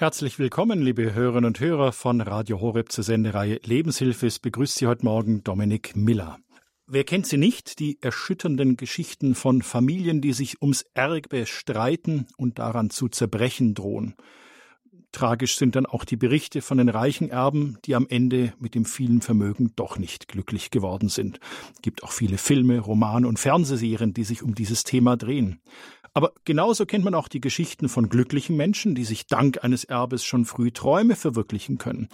Herzlich willkommen, liebe Hörerinnen und Hörer von Radio Horeb zur Sendereihe Lebenshilfe. Es begrüßt Sie heute Morgen Dominik Miller. Wer kennt sie nicht, die erschütternden Geschichten von Familien, die sich ums Erbe streiten und daran zu zerbrechen drohen? Tragisch sind dann auch die Berichte von den reichen Erben, die am Ende mit dem vielen Vermögen doch nicht glücklich geworden sind. Es gibt auch viele Filme, Romane und Fernsehserien, die sich um dieses Thema drehen. Aber genauso kennt man auch die Geschichten von glücklichen Menschen, die sich dank eines Erbes schon früh Träume verwirklichen können,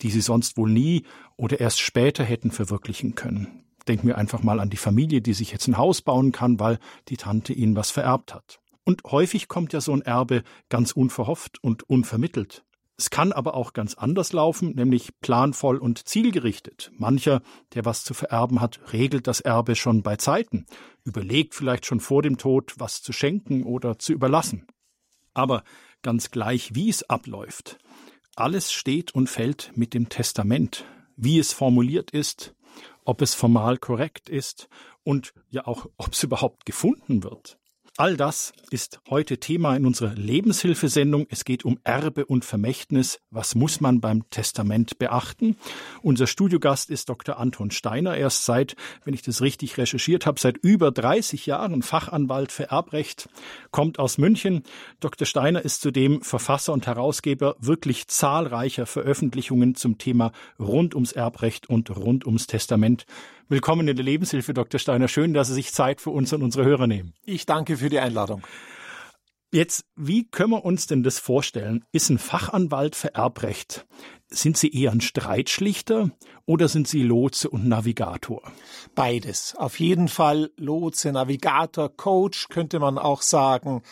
die sie sonst wohl nie oder erst später hätten verwirklichen können. Denken wir einfach mal an die Familie, die sich jetzt ein Haus bauen kann, weil die Tante ihnen was vererbt hat. Und häufig kommt ja so ein Erbe ganz unverhofft und unvermittelt. Es kann aber auch ganz anders laufen, nämlich planvoll und zielgerichtet. Mancher, der was zu vererben hat, regelt das Erbe schon bei Zeiten, überlegt vielleicht schon vor dem Tod, was zu schenken oder zu überlassen. Aber ganz gleich, wie es abläuft, alles steht und fällt mit dem Testament, wie es formuliert ist, ob es formal korrekt ist und ja auch, ob es überhaupt gefunden wird. All das ist heute Thema in unserer Lebenshilfesendung. Es geht um Erbe und Vermächtnis. Was muss man beim Testament beachten? Unser Studiogast ist Dr. Anton Steiner. Er ist seit, wenn ich das richtig recherchiert habe, seit über 30 Jahren Fachanwalt für Erbrecht, kommt aus München. Dr. Steiner ist zudem Verfasser und Herausgeber wirklich zahlreicher Veröffentlichungen zum Thema rund ums Erbrecht und rund ums Testament. Willkommen in der Lebenshilfe, Dr. Steiner. Schön, dass Sie sich Zeit für uns und unsere Hörer nehmen. Ich danke für die Einladung. Jetzt, wie können wir uns denn das vorstellen? Ist ein Fachanwalt für Erbrecht, sind Sie eher ein Streitschlichter oder sind Sie Lotse und Navigator? Beides. Auf jeden Fall Lotse, Navigator, Coach könnte man auch sagen.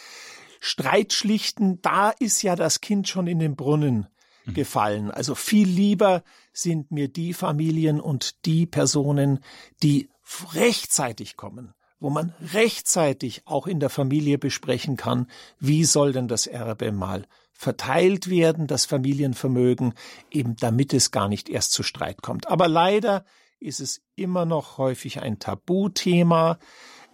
Streitschlichten, da ist ja das Kind schon in den Brunnen. Gefallen. Also viel lieber sind mir die Familien und die Personen, die rechtzeitig kommen, wo man rechtzeitig auch in der Familie besprechen kann, wie soll denn das Erbe mal verteilt werden, das Familienvermögen, eben damit es gar nicht erst zu Streit kommt. Aber leider ist es immer noch häufig ein Tabuthema.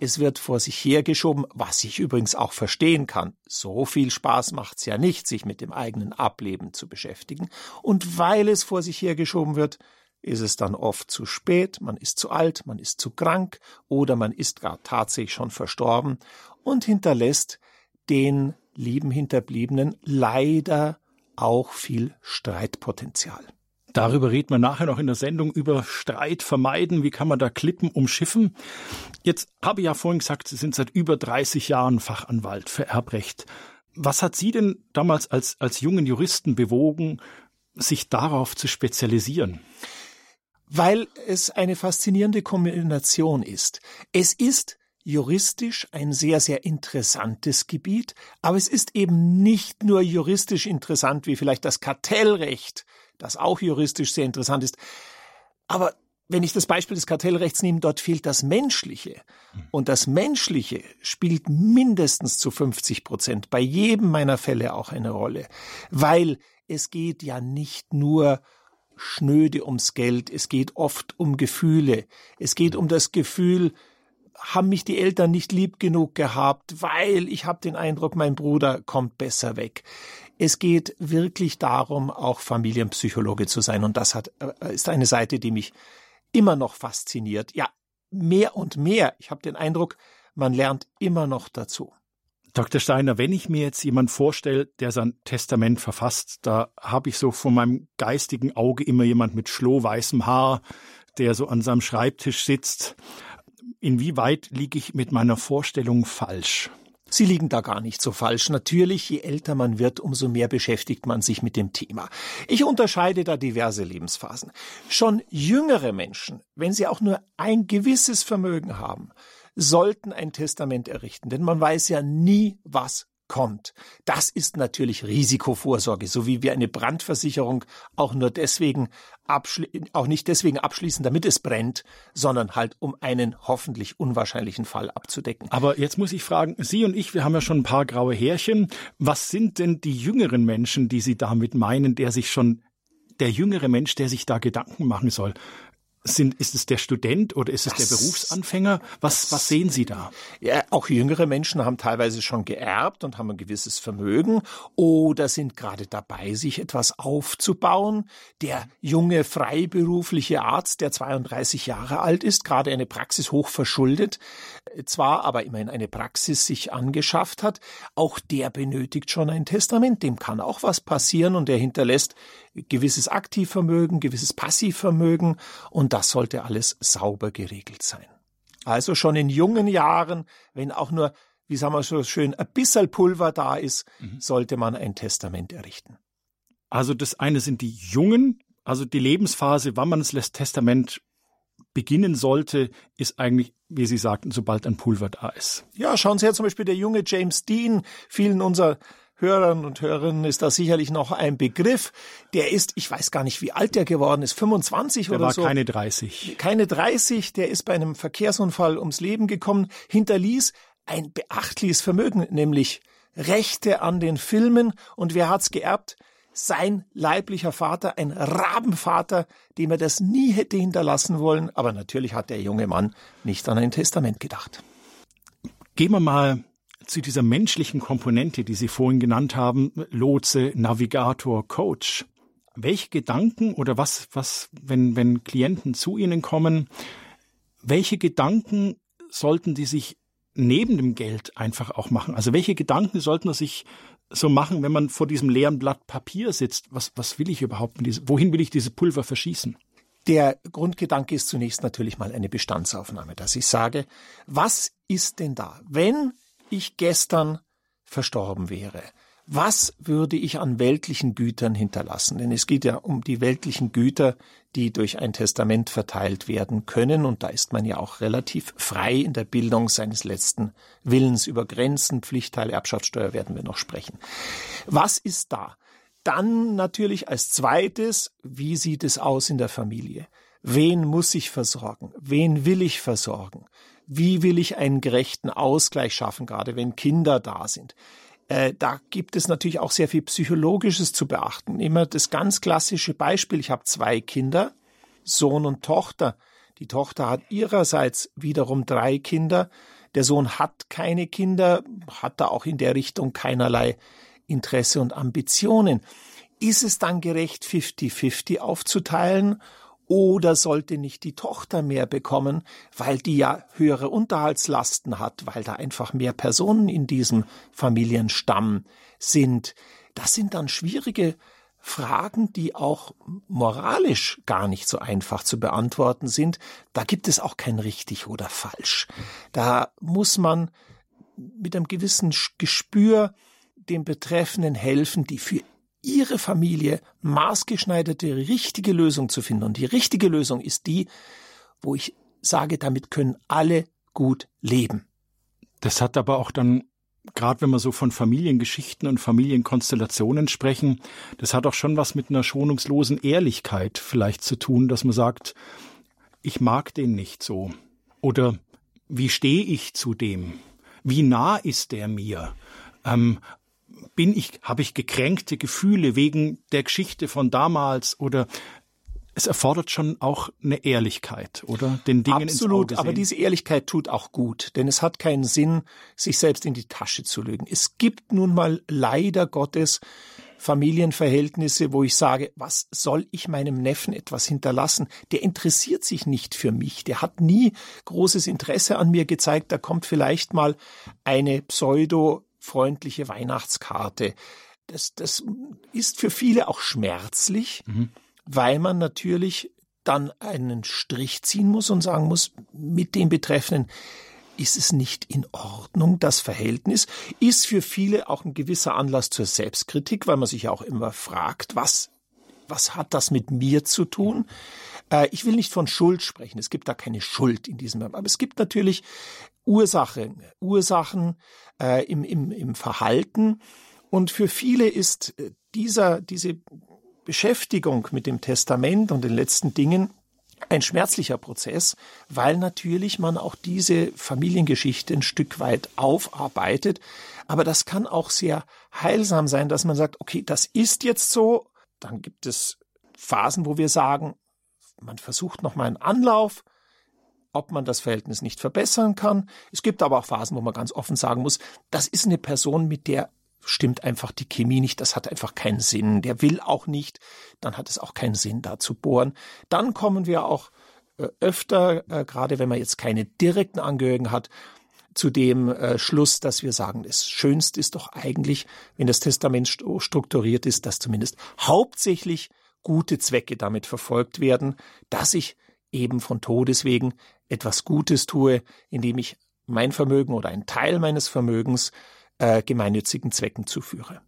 Es wird vor sich hergeschoben, was ich übrigens auch verstehen kann. So viel Spaß macht's ja nicht, sich mit dem eigenen Ableben zu beschäftigen. Und weil es vor sich hergeschoben wird, ist es dann oft zu spät, man ist zu alt, man ist zu krank oder man ist gar tatsächlich schon verstorben und hinterlässt den lieben Hinterbliebenen leider auch viel Streitpotenzial. Darüber reden wir nachher noch in der Sendung über Streit vermeiden. Wie kann man da Klippen umschiffen? Jetzt habe ich ja vorhin gesagt, Sie sind seit über 30 Jahren Fachanwalt für Erbrecht. Was hat Sie denn damals als, als jungen Juristen bewogen, sich darauf zu spezialisieren? Weil es eine faszinierende Kombination ist. Es ist juristisch ein sehr, sehr interessantes Gebiet, aber es ist eben nicht nur juristisch interessant wie vielleicht das Kartellrecht, das auch juristisch sehr interessant ist. Aber wenn ich das Beispiel des Kartellrechts nehme, dort fehlt das Menschliche. Und das Menschliche spielt mindestens zu 50 Prozent bei jedem meiner Fälle auch eine Rolle. Weil es geht ja nicht nur schnöde ums Geld, es geht oft um Gefühle. Es geht um das Gefühl, haben mich die Eltern nicht lieb genug gehabt, weil ich habe den Eindruck, mein Bruder kommt besser weg. Es geht wirklich darum, auch Familienpsychologe zu sein. Und das hat, äh, ist eine Seite, die mich immer noch fasziniert. Ja, mehr und mehr. Ich habe den Eindruck, man lernt immer noch dazu. Dr. Steiner, wenn ich mir jetzt jemand vorstelle, der sein Testament verfasst, da habe ich so vor meinem geistigen Auge immer jemand mit schlohweißem Haar, der so an seinem Schreibtisch sitzt. Inwieweit liege ich mit meiner Vorstellung falsch? Sie liegen da gar nicht so falsch. Natürlich, je älter man wird, umso mehr beschäftigt man sich mit dem Thema. Ich unterscheide da diverse Lebensphasen. Schon jüngere Menschen, wenn sie auch nur ein gewisses Vermögen haben, sollten ein Testament errichten, denn man weiß ja nie, was kommt. Das ist natürlich Risikovorsorge, so wie wir eine Brandversicherung auch nur deswegen auch nicht deswegen abschließen, damit es brennt, sondern halt um einen hoffentlich unwahrscheinlichen Fall abzudecken. Aber jetzt muss ich fragen, Sie und ich, wir haben ja schon ein paar graue Härchen. Was sind denn die jüngeren Menschen, die Sie damit meinen, der sich schon der jüngere Mensch, der sich da Gedanken machen soll? Sind, ist es der Student oder ist es das, der Berufsanfänger? Was, was sehen Sie da? Ja, auch jüngere Menschen haben teilweise schon geerbt und haben ein gewisses Vermögen oder sind gerade dabei, sich etwas aufzubauen. Der junge freiberufliche Arzt, der 32 Jahre alt ist, gerade eine Praxis hoch verschuldet, zwar aber immerhin eine Praxis sich angeschafft hat, auch der benötigt schon ein Testament. Dem kann auch was passieren und er hinterlässt gewisses Aktivvermögen, gewisses Passivvermögen und das sollte alles sauber geregelt sein. Also schon in jungen Jahren, wenn auch nur, wie sagen wir so schön, ein bisschen Pulver da ist, mhm. sollte man ein Testament errichten. Also das eine sind die Jungen, also die Lebensphase, wann man das Testament beginnen sollte, ist eigentlich, wie Sie sagten, sobald ein Pulver da ist. Ja, schauen Sie her, zum Beispiel der junge James Dean, vielen unserer Hörern und Hörerinnen ist das sicherlich noch ein Begriff. Der ist, ich weiß gar nicht, wie alt der geworden ist, 25 der oder war so. keine 30. Keine 30, der ist bei einem Verkehrsunfall ums Leben gekommen, hinterließ ein beachtliches Vermögen, nämlich Rechte an den Filmen. Und wer hat's geerbt? Sein leiblicher Vater, ein Rabenvater, dem er das nie hätte hinterlassen wollen. Aber natürlich hat der junge Mann nicht an ein Testament gedacht. Gehen wir mal zu dieser menschlichen Komponente, die Sie vorhin genannt haben, Lotse, Navigator, Coach. Welche Gedanken oder was, was, wenn, wenn Klienten zu Ihnen kommen, welche Gedanken sollten die sich neben dem Geld einfach auch machen? Also welche Gedanken sollten sich so machen, wenn man vor diesem leeren Blatt Papier sitzt? Was, was will ich überhaupt? Wohin will ich diese Pulver verschießen? Der Grundgedanke ist zunächst natürlich mal eine Bestandsaufnahme, dass ich sage, was ist denn da? Wenn ich gestern verstorben wäre, was würde ich an weltlichen Gütern hinterlassen? Denn es geht ja um die weltlichen Güter, die durch ein Testament verteilt werden können. Und da ist man ja auch relativ frei in der Bildung seines letzten Willens über Grenzen, Pflichtteil, Erbschaftssteuer werden wir noch sprechen. Was ist da? Dann natürlich als zweites, wie sieht es aus in der Familie? Wen muss ich versorgen? Wen will ich versorgen? Wie will ich einen gerechten Ausgleich schaffen, gerade wenn Kinder da sind? Äh, da gibt es natürlich auch sehr viel Psychologisches zu beachten. Immer das ganz klassische Beispiel. Ich habe zwei Kinder, Sohn und Tochter. Die Tochter hat ihrerseits wiederum drei Kinder. Der Sohn hat keine Kinder, hat da auch in der Richtung keinerlei Interesse und Ambitionen. Ist es dann gerecht, 50-50 aufzuteilen oder sollte nicht die Tochter mehr bekommen, weil die ja höhere Unterhaltslasten hat, weil da einfach mehr Personen in diesem Familienstamm sind? Das sind dann schwierige Fragen, die auch moralisch gar nicht so einfach zu beantworten sind. Da gibt es auch kein richtig oder falsch. Da muss man mit einem gewissen Gespür dem Betreffenden helfen, die für ihre Familie maßgeschneiderte richtige Lösung zu finden. Und die richtige Lösung ist die, wo ich sage, damit können alle gut leben. Das hat aber auch dann, gerade wenn wir so von Familiengeschichten und Familienkonstellationen sprechen, das hat auch schon was mit einer schonungslosen Ehrlichkeit vielleicht zu tun, dass man sagt, ich mag den nicht so. Oder wie stehe ich zu dem? Wie nah ist der mir? Ähm, bin ich, habe ich gekränkte Gefühle wegen der Geschichte von damals oder es erfordert schon auch eine Ehrlichkeit, oder? Den Dingen Absolut, aber diese Ehrlichkeit tut auch gut, denn es hat keinen Sinn, sich selbst in die Tasche zu lügen. Es gibt nun mal leider Gottes Familienverhältnisse, wo ich sage, was soll ich meinem Neffen etwas hinterlassen? Der interessiert sich nicht für mich, der hat nie großes Interesse an mir gezeigt, da kommt vielleicht mal eine Pseudo freundliche Weihnachtskarte. Das, das ist für viele auch schmerzlich, mhm. weil man natürlich dann einen Strich ziehen muss und sagen muss, mit dem Betreffenden ist es nicht in Ordnung, das Verhältnis, ist für viele auch ein gewisser Anlass zur Selbstkritik, weil man sich ja auch immer fragt, was, was hat das mit mir zu tun? Äh, ich will nicht von Schuld sprechen, es gibt da keine Schuld in diesem, aber es gibt natürlich Ursachen, Ursachen äh, im, im, im Verhalten. Und für viele ist äh, dieser, diese Beschäftigung mit dem Testament und den letzten Dingen ein schmerzlicher Prozess, weil natürlich man auch diese Familiengeschichte ein Stück weit aufarbeitet. Aber das kann auch sehr heilsam sein, dass man sagt, okay, das ist jetzt so. Dann gibt es Phasen, wo wir sagen, man versucht nochmal einen Anlauf, ob man das Verhältnis nicht verbessern kann. Es gibt aber auch Phasen, wo man ganz offen sagen muss, das ist eine Person, mit der stimmt einfach die Chemie nicht, das hat einfach keinen Sinn, der will auch nicht, dann hat es auch keinen Sinn, da zu bohren. Dann kommen wir auch äh, öfter, äh, gerade wenn man jetzt keine direkten Angehörigen hat, zu dem äh, Schluss, dass wir sagen, das Schönste ist doch eigentlich, wenn das Testament strukturiert ist, dass zumindest hauptsächlich gute Zwecke damit verfolgt werden, dass ich eben von Todeswegen etwas Gutes tue, indem ich mein Vermögen oder einen Teil meines Vermögens äh, gemeinnützigen Zwecken zuführe.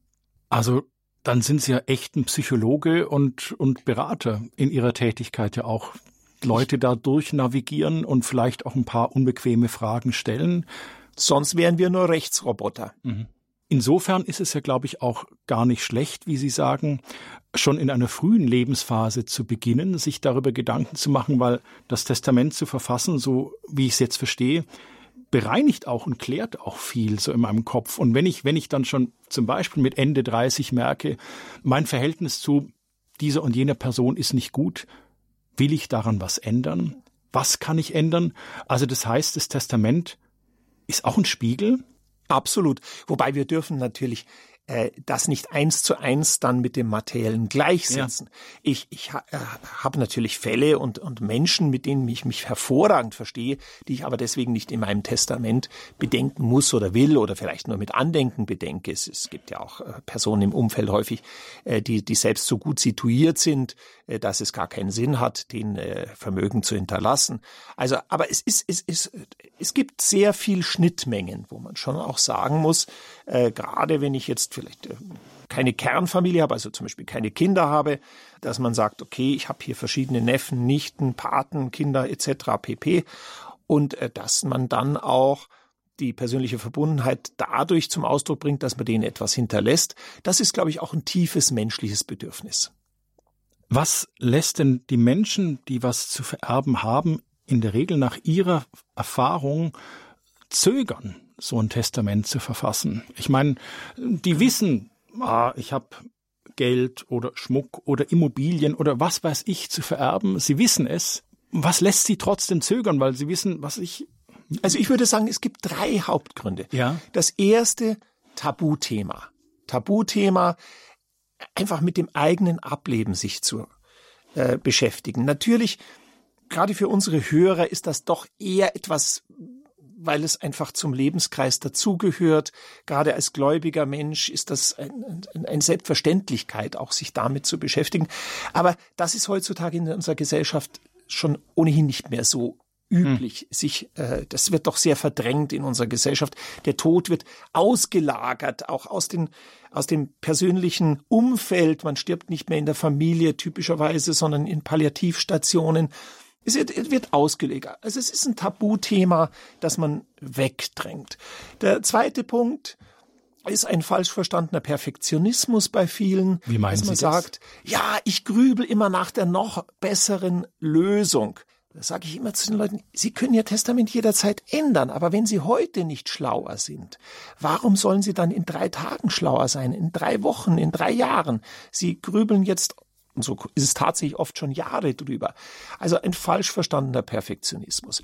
Also dann sind Sie ja echt ein Psychologe und, und Berater in Ihrer Tätigkeit ja auch. Leute da durchnavigieren und vielleicht auch ein paar unbequeme Fragen stellen. Sonst wären wir nur Rechtsroboter. Mhm. Insofern ist es ja, glaube ich, auch gar nicht schlecht, wie Sie sagen, schon in einer frühen Lebensphase zu beginnen, sich darüber Gedanken zu machen, weil das Testament zu verfassen, so wie ich es jetzt verstehe, bereinigt auch und klärt auch viel so in meinem Kopf. Und wenn ich, wenn ich dann schon zum Beispiel mit Ende 30 merke, mein Verhältnis zu dieser und jener Person ist nicht gut, will ich daran was ändern? Was kann ich ändern? Also das heißt, das Testament ist auch ein Spiegel. Absolut. Wobei wir dürfen natürlich äh, das nicht eins zu eins dann mit dem Materiellen gleichsetzen. Ja. Ich, ich ha, äh, habe natürlich Fälle und, und Menschen, mit denen ich mich hervorragend verstehe, die ich aber deswegen nicht in meinem Testament bedenken muss oder will oder vielleicht nur mit Andenken bedenke. Es, es gibt ja auch äh, Personen im Umfeld häufig, äh, die, die selbst so gut situiert sind, äh, dass es gar keinen Sinn hat, den äh, Vermögen zu hinterlassen. Also, aber es ist, es ist, es gibt sehr viel Schnittmengen, wo man schon auch sagen muss, äh, gerade wenn ich jetzt vielleicht äh, keine Kernfamilie habe, also zum Beispiel keine Kinder habe, dass man sagt, okay, ich habe hier verschiedene Neffen, Nichten, Paten, Kinder etc. pp. Und äh, dass man dann auch die persönliche Verbundenheit dadurch zum Ausdruck bringt, dass man denen etwas hinterlässt. Das ist, glaube ich, auch ein tiefes menschliches Bedürfnis. Was lässt denn die Menschen, die was zu vererben haben, in der Regel nach ihrer Erfahrung zögern? So ein Testament zu verfassen. Ich meine, die wissen, ah, ich habe Geld oder Schmuck oder Immobilien oder was weiß ich zu vererben. Sie wissen es. Was lässt sie trotzdem zögern, weil sie wissen, was ich. Also ich würde sagen, es gibt drei Hauptgründe. Ja. Das erste Tabuthema. Tabuthema, einfach mit dem eigenen Ableben sich zu äh, beschäftigen. Natürlich, gerade für unsere Hörer ist das doch eher etwas weil es einfach zum Lebenskreis dazugehört. Gerade als gläubiger Mensch ist das ein, ein, eine Selbstverständlichkeit, auch sich damit zu beschäftigen. Aber das ist heutzutage in unserer Gesellschaft schon ohnehin nicht mehr so üblich. Hm. Sich, äh, das wird doch sehr verdrängt in unserer Gesellschaft. Der Tod wird ausgelagert, auch aus den aus dem persönlichen Umfeld. Man stirbt nicht mehr in der Familie typischerweise, sondern in Palliativstationen. Es wird ausgelegt. Also es ist ein Tabuthema, das man wegdrängt. Der zweite Punkt ist ein falsch verstandener Perfektionismus bei vielen. Wie meinen dass man Sie sagt, das? ja, ich grübel immer nach der noch besseren Lösung. Da sage ich immer zu den Leuten, Sie können Ihr Testament jederzeit ändern, aber wenn Sie heute nicht schlauer sind, warum sollen Sie dann in drei Tagen schlauer sein, in drei Wochen, in drei Jahren? Sie grübeln jetzt und so ist es tatsächlich oft schon Jahre drüber. Also ein falsch verstandener Perfektionismus.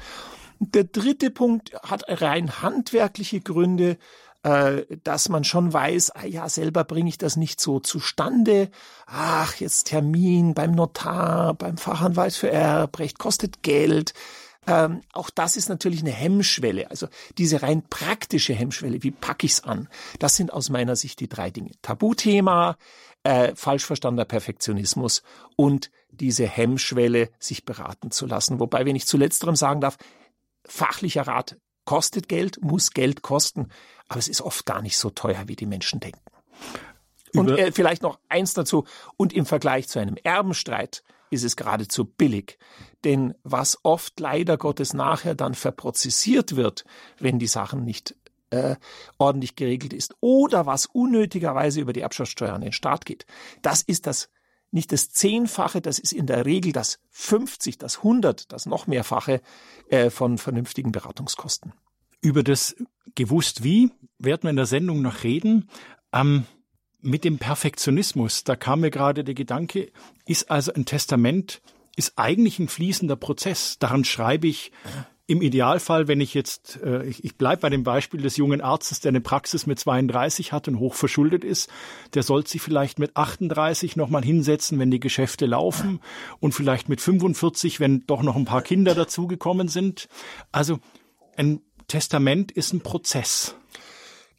Der dritte Punkt hat rein handwerkliche Gründe, äh, dass man schon weiß, ah ja, selber bringe ich das nicht so zustande. Ach, jetzt Termin beim Notar, beim Fachanwalt für Erbrecht, kostet Geld. Ähm, auch das ist natürlich eine Hemmschwelle. Also diese rein praktische Hemmschwelle, wie packe ich's an? Das sind aus meiner Sicht die drei Dinge. Tabuthema, äh, falsch verstandener Perfektionismus und diese Hemmschwelle, sich beraten zu lassen. Wobei, wenn ich zu letzterem sagen darf, fachlicher Rat kostet Geld, muss Geld kosten, aber es ist oft gar nicht so teuer, wie die Menschen denken. Und äh, vielleicht noch eins dazu. Und im Vergleich zu einem Erbenstreit ist es geradezu billig. Denn was oft leider Gottes nachher dann verprozessiert wird, wenn die Sachen nicht äh, ordentlich geregelt ist oder was unnötigerweise über die Erbschaftssteuer an den Staat geht. Das ist das nicht das Zehnfache, das ist in der Regel das 50, das 100, das noch mehrfache äh, von vernünftigen Beratungskosten. Über das gewusst wie werden wir in der Sendung noch reden. Ähm, mit dem Perfektionismus, da kam mir gerade der Gedanke, ist also ein Testament ist eigentlich ein fließender Prozess. Daran schreibe ich im Idealfall, wenn ich jetzt, äh, ich, ich bleibe bei dem Beispiel des jungen Arztes, der eine Praxis mit 32 hat und hoch verschuldet ist, der soll sich vielleicht mit 38 nochmal hinsetzen, wenn die Geschäfte laufen und vielleicht mit 45, wenn doch noch ein paar Kinder dazugekommen sind. Also ein Testament ist ein Prozess.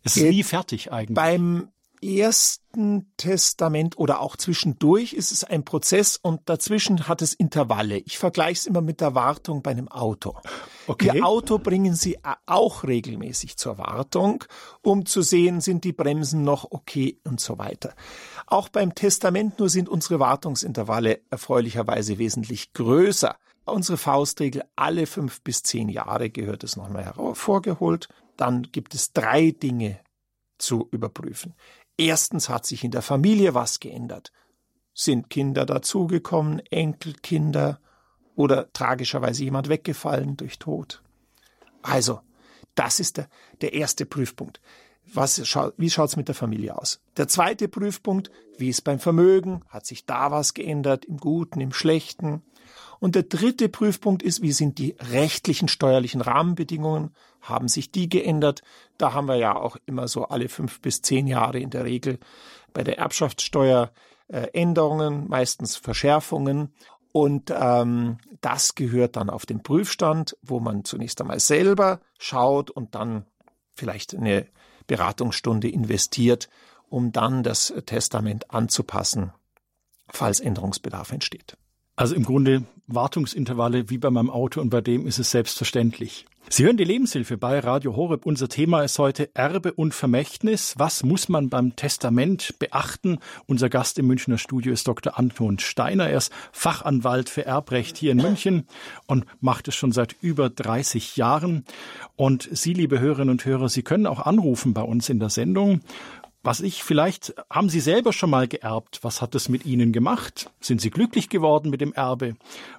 Es ist nie fertig eigentlich. Beim ersten Testament oder auch zwischendurch ist es ein Prozess und dazwischen hat es Intervalle. Ich vergleiche es immer mit der Wartung bei einem Auto. Okay. Ihr Auto bringen Sie auch regelmäßig zur Wartung, um zu sehen, sind die Bremsen noch okay und so weiter. Auch beim Testament nur sind unsere Wartungsintervalle erfreulicherweise wesentlich größer. Unsere Faustregel alle fünf bis zehn Jahre gehört es nochmal hervorgeholt. Dann gibt es drei Dinge zu überprüfen. Erstens hat sich in der Familie was geändert. Sind Kinder dazugekommen, Enkelkinder oder tragischerweise jemand weggefallen durch Tod? Also, das ist der, der erste Prüfpunkt. Was, wie schaut's mit der Familie aus? Der zweite Prüfpunkt, wie ist beim Vermögen? Hat sich da was geändert? Im Guten, im Schlechten? Und der dritte Prüfpunkt ist, wie sind die rechtlichen steuerlichen Rahmenbedingungen? Haben sich die geändert? Da haben wir ja auch immer so alle fünf bis zehn Jahre in der Regel bei der Erbschaftssteuer äh, Änderungen, meistens Verschärfungen. Und ähm, das gehört dann auf den Prüfstand, wo man zunächst einmal selber schaut und dann vielleicht eine Beratungsstunde investiert, um dann das Testament anzupassen, falls Änderungsbedarf entsteht. Also im Grunde Wartungsintervalle wie bei meinem Auto und bei dem ist es selbstverständlich. Sie hören die Lebenshilfe bei Radio Horeb. Unser Thema ist heute Erbe und Vermächtnis. Was muss man beim Testament beachten? Unser Gast im Münchner Studio ist Dr. Anton Steiner. Er ist Fachanwalt für Erbrecht hier in München und macht es schon seit über 30 Jahren. Und Sie, liebe Hörerinnen und Hörer, Sie können auch anrufen bei uns in der Sendung was ich, vielleicht haben Sie selber schon mal geerbt. Was hat es mit Ihnen gemacht? Sind Sie glücklich geworden mit dem Erbe?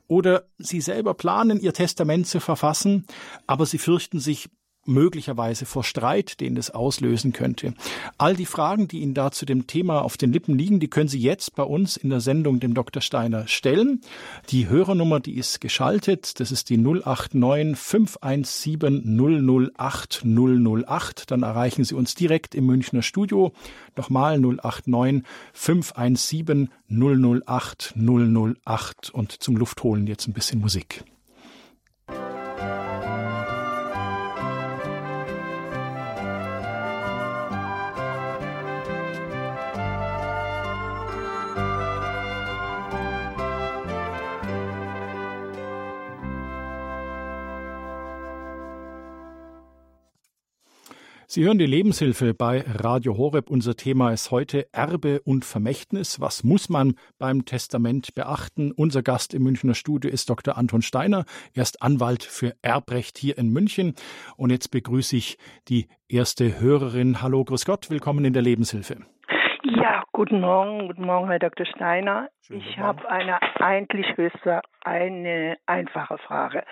Oder Sie selber planen, Ihr Testament zu verfassen, aber Sie fürchten sich möglicherweise vor Streit, den es auslösen könnte. All die Fragen, die Ihnen da zu dem Thema auf den Lippen liegen, die können Sie jetzt bei uns in der Sendung dem Dr. Steiner stellen. Die Hörernummer, die ist geschaltet. Das ist die 089 517 008 008. Dann erreichen Sie uns direkt im Münchner Studio. Nochmal 089 517 008 008. Und zum Luftholen jetzt ein bisschen Musik. Sie hören die Lebenshilfe bei Radio Horeb. Unser Thema ist heute Erbe und Vermächtnis. Was muss man beim Testament beachten? Unser Gast im Münchner Studio ist Dr. Anton Steiner. Er ist Anwalt für Erbrecht hier in München. Und jetzt begrüße ich die erste Hörerin. Hallo, grüß Gott. Willkommen in der Lebenshilfe. Ja, guten Morgen, guten Morgen, Herr Dr. Steiner. Schönen ich habe eine eigentlich höchste, eine einfache Frage.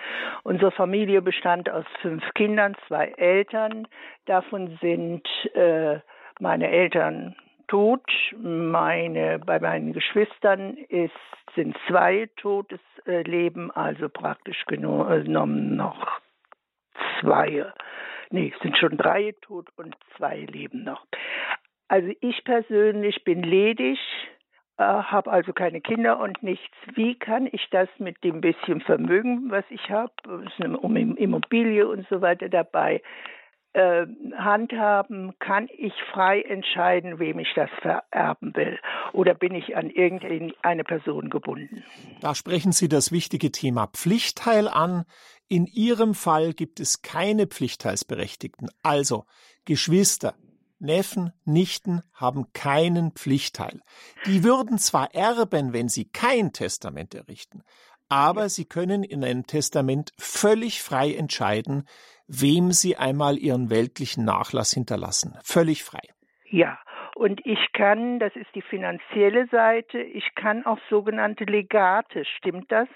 Unsere Familie bestand aus fünf Kindern, zwei Eltern. Davon sind äh, meine Eltern tot. Meine, bei meinen Geschwistern ist, sind zwei tot. Es äh, leben also praktisch genommen noch zwei. Nee, es sind schon drei tot und zwei leben noch. Also ich persönlich bin ledig, äh, habe also keine Kinder und nichts. Wie kann ich das mit dem bisschen Vermögen, was ich habe, eine Immobilie und so weiter dabei, äh, handhaben? Kann ich frei entscheiden, wem ich das vererben will? Oder bin ich an irgendeine Person gebunden? Da sprechen Sie das wichtige Thema Pflichtteil an. In Ihrem Fall gibt es keine Pflichtteilsberechtigten. Also Geschwister, Neffen, Nichten haben keinen Pflichtteil. Die würden zwar erben, wenn sie kein Testament errichten, aber sie können in einem Testament völlig frei entscheiden, wem sie einmal ihren weltlichen Nachlass hinterlassen. Völlig frei. Ja, und ich kann, das ist die finanzielle Seite, ich kann auch sogenannte Legate, stimmt das?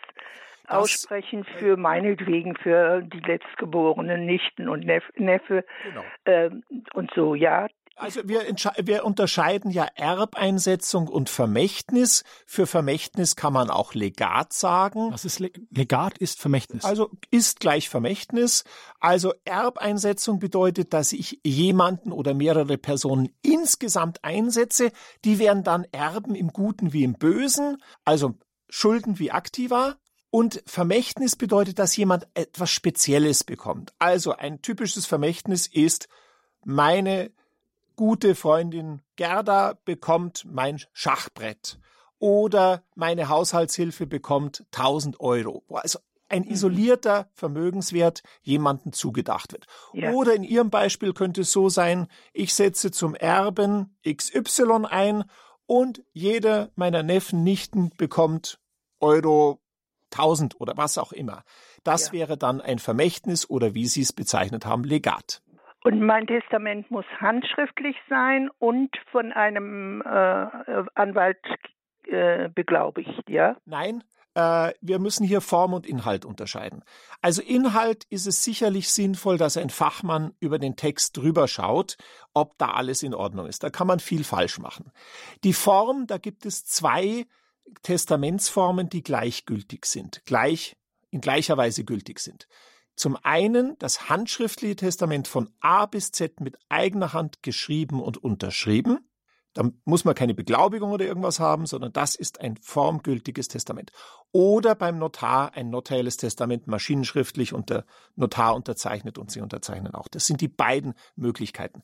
Aussprechen für meinetwegen für die letztgeborenen Nichten und Neffe, Neffe genau. äh, und so, ja. Also wir, wir unterscheiden ja Erbeinsetzung und Vermächtnis. Für Vermächtnis kann man auch Legat sagen. Was ist Le Legat ist Vermächtnis? Also ist gleich Vermächtnis. Also Erbeinsetzung bedeutet, dass ich jemanden oder mehrere Personen insgesamt einsetze. Die werden dann Erben im Guten wie im Bösen. Also Schulden wie Aktiva. Und Vermächtnis bedeutet, dass jemand etwas Spezielles bekommt. Also ein typisches Vermächtnis ist, meine gute Freundin Gerda bekommt mein Schachbrett oder meine Haushaltshilfe bekommt 1000 Euro. Also ein mhm. isolierter Vermögenswert jemandem zugedacht wird. Ja. Oder in Ihrem Beispiel könnte es so sein, ich setze zum Erben XY ein und jeder meiner Neffen, Nichten bekommt Euro 1000 oder was auch immer. Das ja. wäre dann ein Vermächtnis oder wie Sie es bezeichnet haben, Legat. Und mein Testament muss handschriftlich sein und von einem äh, Anwalt äh, beglaubigt, ja? Nein, äh, wir müssen hier Form und Inhalt unterscheiden. Also Inhalt ist es sicherlich sinnvoll, dass ein Fachmann über den Text drüber schaut, ob da alles in Ordnung ist. Da kann man viel falsch machen. Die Form, da gibt es zwei Testamentsformen, die gleichgültig sind, gleich in gleicher Weise gültig sind. Zum einen das handschriftliche Testament von A bis Z mit eigener Hand geschrieben und unterschrieben. Da muss man keine Beglaubigung oder irgendwas haben, sondern das ist ein formgültiges Testament. Oder beim Notar ein notarielles Testament maschinenschriftlich und der Notar unterzeichnet und Sie unterzeichnen auch. Das sind die beiden Möglichkeiten.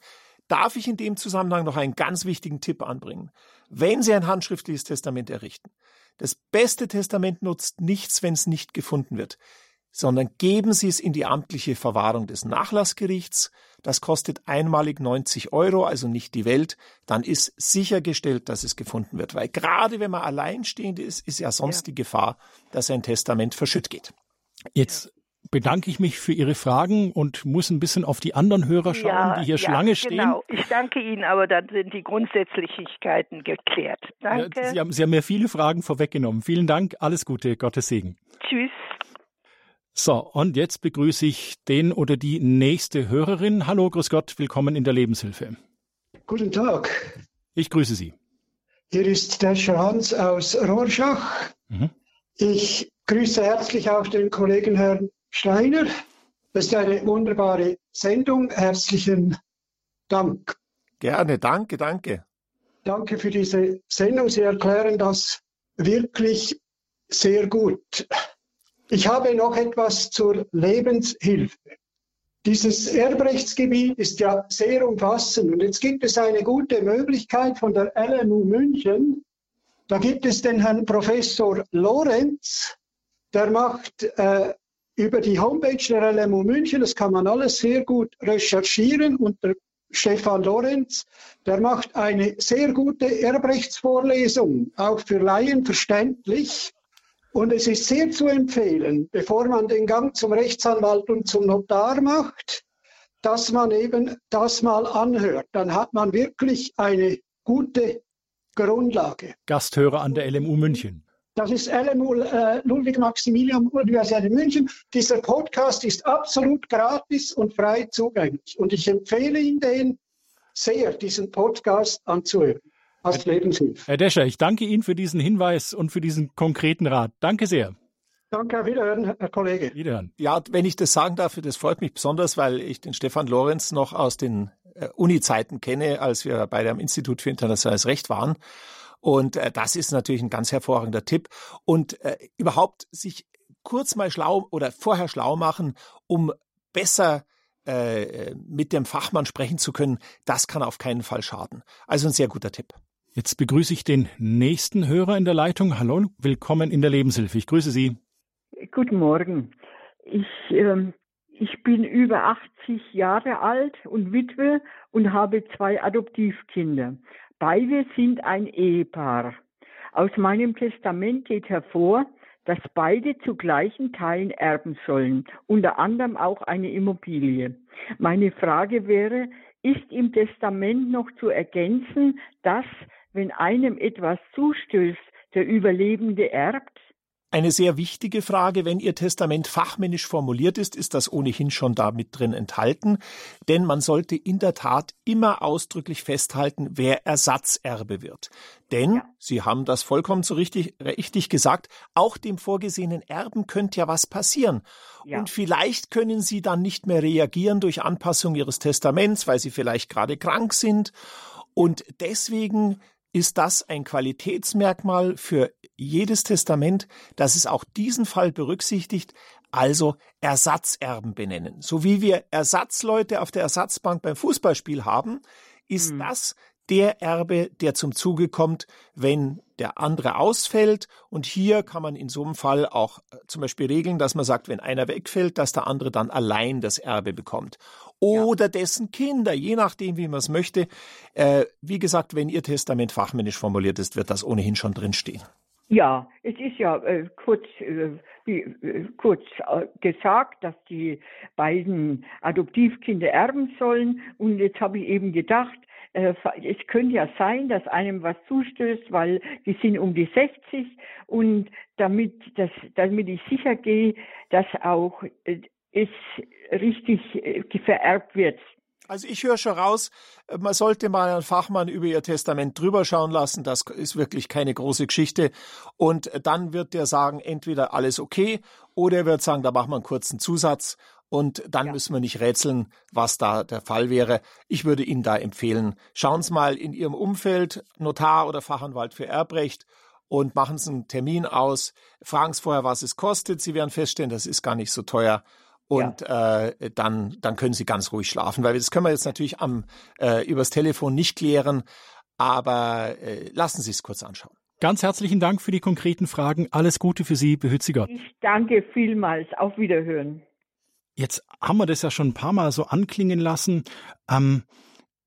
Darf ich in dem Zusammenhang noch einen ganz wichtigen Tipp anbringen? Wenn Sie ein handschriftliches Testament errichten, das beste Testament nutzt nichts, wenn es nicht gefunden wird sondern geben Sie es in die amtliche Verwahrung des Nachlassgerichts. Das kostet einmalig 90 Euro, also nicht die Welt. Dann ist sichergestellt, dass es gefunden wird. Weil gerade wenn man alleinstehend ist, ist ja sonst ja. die Gefahr, dass ein Testament verschütt geht. Jetzt bedanke ich mich für Ihre Fragen und muss ein bisschen auf die anderen Hörer schauen, ja, die hier ja, Schlange stehen. Genau, ich danke Ihnen, aber dann sind die Grundsätzlichkeiten geklärt. Danke. Sie haben, Sie haben mir viele Fragen vorweggenommen. Vielen Dank, alles Gute, Gottes Segen. Tschüss. So, und jetzt begrüße ich den oder die nächste Hörerin. Hallo, grüß Gott, willkommen in der Lebenshilfe. Guten Tag. Ich grüße Sie. Hier ist der Hans aus Rorschach. Mhm. Ich grüße herzlich auch den Kollegen Herrn Steiner. Das ist eine wunderbare Sendung. Herzlichen Dank. Gerne, danke, danke. Danke für diese Sendung. Sie erklären das wirklich sehr gut. Ich habe noch etwas zur Lebenshilfe. Dieses Erbrechtsgebiet ist ja sehr umfassend und jetzt gibt es eine gute Möglichkeit von der LMU München. Da gibt es den Herrn Professor Lorenz, der macht äh, über die Homepage der LMU München, das kann man alles sehr gut recherchieren und der Stefan Lorenz, der macht eine sehr gute Erbrechtsvorlesung, auch für Laien verständlich. Und es ist sehr zu empfehlen, bevor man den Gang zum Rechtsanwalt und zum Notar macht, dass man eben das mal anhört. Dann hat man wirklich eine gute Grundlage. Gasthörer an der LMU München. Das ist LMU äh, Ludwig Maximilian Universität in München. Dieser Podcast ist absolut gratis und frei zugänglich. Und ich empfehle Ihnen den sehr, diesen Podcast anzuhören als Lebenshilfe. Herr Descher, ich danke Ihnen für diesen Hinweis und für diesen konkreten Rat. Danke sehr. Danke, auf Wiederhören, Herr Kollege. Wiederhören. Ja, wenn ich das sagen darf, das freut mich besonders, weil ich den Stefan Lorenz noch aus den äh, Uni-Zeiten kenne, als wir beide am Institut für internationales Recht waren. Und äh, das ist natürlich ein ganz hervorragender Tipp. Und äh, überhaupt sich kurz mal schlau oder vorher schlau machen, um besser äh, mit dem Fachmann sprechen zu können, das kann auf keinen Fall schaden. Also ein sehr guter Tipp. Jetzt begrüße ich den nächsten Hörer in der Leitung. Hallo, willkommen in der Lebenshilfe. Ich grüße Sie. Guten Morgen. Ich, äh, ich bin über 80 Jahre alt und Witwe und habe zwei Adoptivkinder. Beide sind ein Ehepaar. Aus meinem Testament geht hervor, dass beide zu gleichen Teilen erben sollen, unter anderem auch eine Immobilie. Meine Frage wäre, ist im Testament noch zu ergänzen, dass wenn einem etwas zustößt, der Überlebende erbt? Eine sehr wichtige Frage. Wenn Ihr Testament fachmännisch formuliert ist, ist das ohnehin schon damit drin enthalten. Denn man sollte in der Tat immer ausdrücklich festhalten, wer Ersatzerbe wird. Denn, ja. Sie haben das vollkommen so richtig, richtig gesagt, auch dem vorgesehenen Erben könnte ja was passieren. Ja. Und vielleicht können Sie dann nicht mehr reagieren durch Anpassung Ihres Testaments, weil Sie vielleicht gerade krank sind. Und deswegen ist das ein Qualitätsmerkmal für jedes Testament, dass es auch diesen Fall berücksichtigt, also Ersatzerben benennen. So wie wir Ersatzleute auf der Ersatzbank beim Fußballspiel haben, ist mhm. das der Erbe, der zum Zuge kommt, wenn der andere ausfällt. Und hier kann man in so einem Fall auch äh, zum Beispiel regeln, dass man sagt, wenn einer wegfällt, dass der andere dann allein das Erbe bekommt. Oder ja. dessen Kinder, je nachdem, wie man es möchte. Äh, wie gesagt, wenn Ihr Testament fachmännisch formuliert ist, wird das ohnehin schon drinstehen. Ja, es ist ja äh, kurz, äh, äh, kurz äh, gesagt, dass die beiden Adoptivkinder erben sollen. Und jetzt habe ich eben gedacht, äh, es könnte ja sein, dass einem was zustößt, weil die sind um die 60 und damit, das, damit ich sicher gehe, dass auch äh, es richtig vererbt wird. Also ich höre schon raus, man sollte mal einen Fachmann über ihr Testament drüber schauen lassen. Das ist wirklich keine große Geschichte. Und dann wird der sagen, entweder alles okay oder er wird sagen, da machen wir einen kurzen Zusatz und dann ja. müssen wir nicht rätseln, was da der Fall wäre. Ich würde Ihnen da empfehlen, schauen Sie mal in Ihrem Umfeld, Notar oder Fachanwalt für Erbrecht und machen Sie einen Termin aus. Fragen Sie vorher, was es kostet. Sie werden feststellen, das ist gar nicht so teuer und ja. äh, dann, dann können Sie ganz ruhig schlafen, weil das können wir jetzt natürlich am, äh, übers Telefon nicht klären, aber äh, lassen Sie es kurz anschauen. Ganz herzlichen Dank für die konkreten Fragen. Alles Gute für Sie. Behüt Sie Gott. Ich danke vielmals. Auf Wiederhören. Jetzt haben wir das ja schon ein paar Mal so anklingen lassen. Ähm,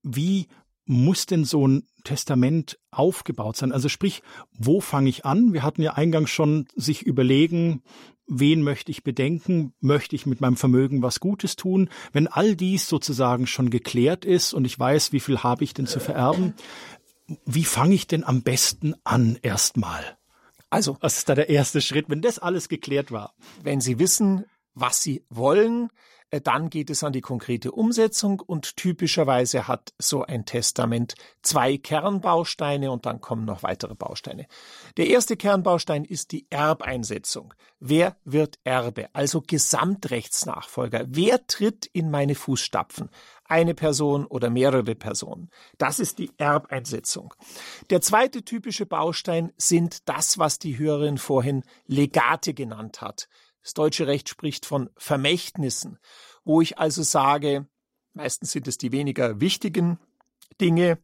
wie muss denn so ein Testament aufgebaut sein? Also sprich, wo fange ich an? Wir hatten ja eingangs schon sich überlegen, wen möchte ich bedenken, möchte ich mit meinem Vermögen was Gutes tun. Wenn all dies sozusagen schon geklärt ist und ich weiß, wie viel habe ich denn zu vererben, wie fange ich denn am besten an erstmal? Also, was ist da der erste Schritt, wenn das alles geklärt war? Wenn Sie wissen, was Sie wollen, äh, dann geht es an die konkrete Umsetzung und typischerweise hat so ein Testament zwei Kernbausteine und dann kommen noch weitere Bausteine. Der erste Kernbaustein ist die Erbeinsetzung. Wer wird Erbe, also Gesamtrechtsnachfolger? Wer tritt in meine Fußstapfen? Eine Person oder mehrere Personen. Das ist die Erbeinsetzung. Der zweite typische Baustein sind das, was die Hörerin vorhin Legate genannt hat. Das deutsche Recht spricht von Vermächtnissen, wo ich also sage, meistens sind es die weniger wichtigen Dinge.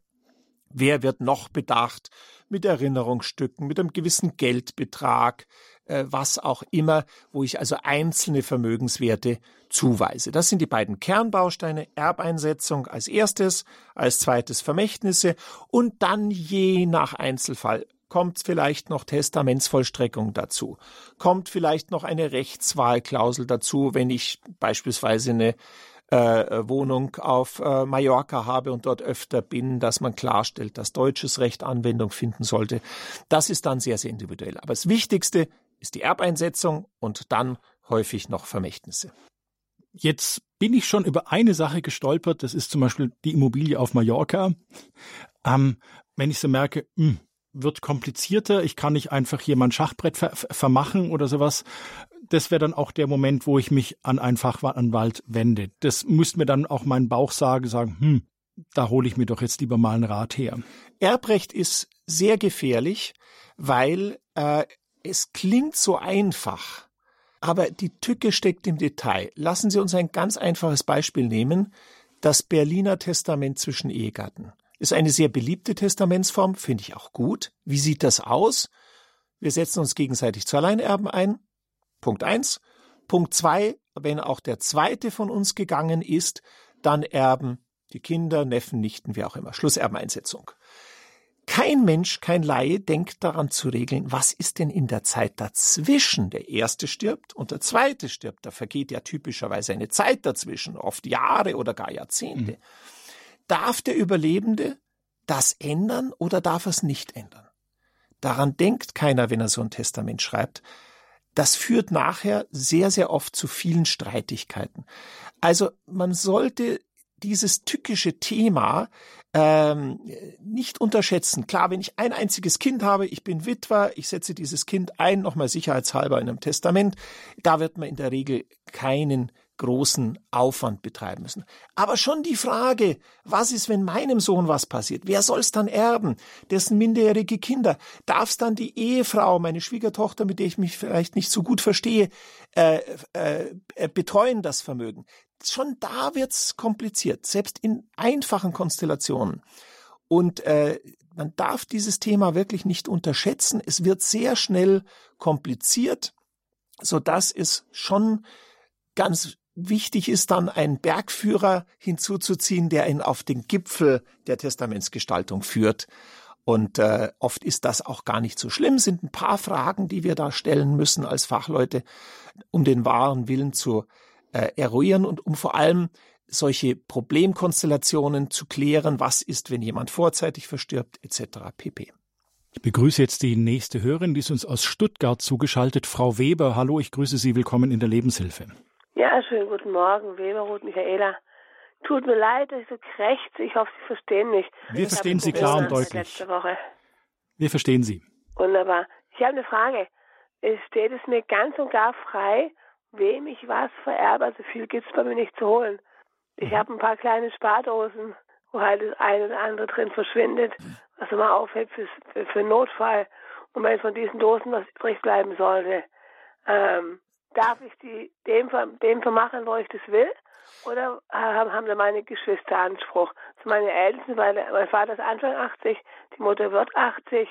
Wer wird noch bedacht mit Erinnerungsstücken, mit einem gewissen Geldbetrag, äh, was auch immer, wo ich also einzelne Vermögenswerte zuweise. Das sind die beiden Kernbausteine, Erbeinsetzung als erstes, als zweites Vermächtnisse und dann je nach Einzelfall kommt vielleicht noch Testamentsvollstreckung dazu, kommt vielleicht noch eine Rechtswahlklausel dazu, wenn ich beispielsweise eine äh, Wohnung auf äh, Mallorca habe und dort öfter bin, dass man klarstellt, dass deutsches Recht Anwendung finden sollte. Das ist dann sehr, sehr individuell. Aber das Wichtigste ist die Erbeinsetzung und dann häufig noch Vermächtnisse. Jetzt bin ich schon über eine Sache gestolpert, das ist zum Beispiel die Immobilie auf Mallorca. Ähm, wenn ich so merke, mh, hm, wird komplizierter. Ich kann nicht einfach hier mein Schachbrett ver vermachen oder sowas. Das wäre dann auch der Moment, wo ich mich an einen Fachanwalt wende. Das müsste mir dann auch mein Bauch sagen, sagen, hm, da hole ich mir doch jetzt lieber mal einen Rat her. Erbrecht ist sehr gefährlich, weil äh, es klingt so einfach, aber die Tücke steckt im Detail. Lassen Sie uns ein ganz einfaches Beispiel nehmen. Das Berliner Testament zwischen Ehegatten. Ist eine sehr beliebte Testamentsform, finde ich auch gut. Wie sieht das aus? Wir setzen uns gegenseitig zu Alleinerben ein. Punkt eins. Punkt zwei, wenn auch der zweite von uns gegangen ist, dann erben die Kinder, Neffen, Nichten, wie auch immer. Schlusserbeneinsetzung. Kein Mensch, kein Laie denkt daran zu regeln, was ist denn in der Zeit dazwischen? Der erste stirbt und der zweite stirbt. Da vergeht ja typischerweise eine Zeit dazwischen, oft Jahre oder gar Jahrzehnte. Mhm. Darf der Überlebende das ändern oder darf er es nicht ändern? Daran denkt keiner, wenn er so ein Testament schreibt. das führt nachher sehr, sehr oft zu vielen Streitigkeiten. Also man sollte dieses tückische Thema ähm, nicht unterschätzen. Klar, wenn ich ein einziges Kind habe, ich bin Witwer, ich setze dieses Kind ein, nochmal sicherheitshalber in einem Testament, da wird man in der Regel keinen großen Aufwand betreiben müssen. Aber schon die Frage, was ist, wenn meinem Sohn was passiert? Wer soll es dann erben? Dessen minderjährige Kinder? Darf es dann die Ehefrau, meine Schwiegertochter, mit der ich mich vielleicht nicht so gut verstehe, äh, äh betreuen das Vermögen? Schon da wird's kompliziert, selbst in einfachen Konstellationen. Und äh, man darf dieses Thema wirklich nicht unterschätzen. Es wird sehr schnell kompliziert, so dass es schon ganz Wichtig ist dann, einen Bergführer hinzuzuziehen, der ihn auf den Gipfel der Testamentsgestaltung führt. Und äh, oft ist das auch gar nicht so schlimm, sind ein paar Fragen, die wir da stellen müssen als Fachleute, um den wahren Willen zu äh, eruieren und um vor allem solche Problemkonstellationen zu klären, was ist, wenn jemand vorzeitig verstirbt, etc. pp. Ich begrüße jetzt die nächste Hörerin, die ist uns aus Stuttgart zugeschaltet, Frau Weber. Hallo, ich grüße Sie, willkommen in der Lebenshilfe. Ja, schönen guten Morgen, Weberroth Michaela. Tut mir leid, dass ich so krächze. Ich hoffe, Sie verstehen mich. Wir verstehen Sie klar und deutlich. Letzte Woche. Wir verstehen Sie. Wunderbar. Ich habe eine Frage. Es steht es mir ganz und gar frei, wem ich was vererbe. Also viel gibt es bei mir nicht zu holen. Ich mhm. habe ein paar kleine Spardosen, wo halt das eine oder andere drin verschwindet, was man aufhebt für, für, für Notfall. Und wenn von diesen Dosen was übrig bleiben sollte, ähm, darf ich die dem, dem vermachen, wo ich das will? Oder haben da meine Geschwister Anspruch? Also meine Eltern, weil mein Vater ist Anfang 80, die Mutter wird 80,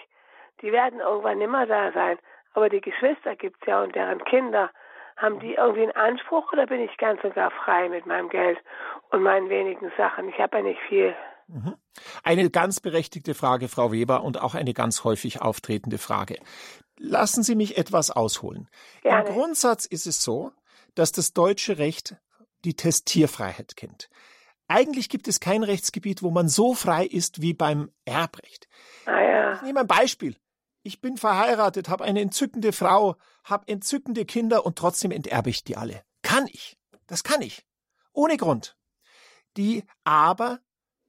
die werden irgendwann nimmer da sein. Aber die Geschwister gibt's ja und deren Kinder. Haben die irgendwie einen Anspruch oder bin ich ganz und gar frei mit meinem Geld und meinen wenigen Sachen? Ich habe ja nicht viel. Mhm. Eine ganz berechtigte Frage, Frau Weber, und auch eine ganz häufig auftretende Frage. Lassen Sie mich etwas ausholen. Gerne. Im Grundsatz ist es so, dass das deutsche Recht die Testierfreiheit kennt. Eigentlich gibt es kein Rechtsgebiet, wo man so frei ist wie beim Erbrecht. Ah, ja. Ich nehme ein Beispiel. Ich bin verheiratet, habe eine entzückende Frau, habe entzückende Kinder und trotzdem enterbe ich die alle. Kann ich. Das kann ich. Ohne Grund. Die aber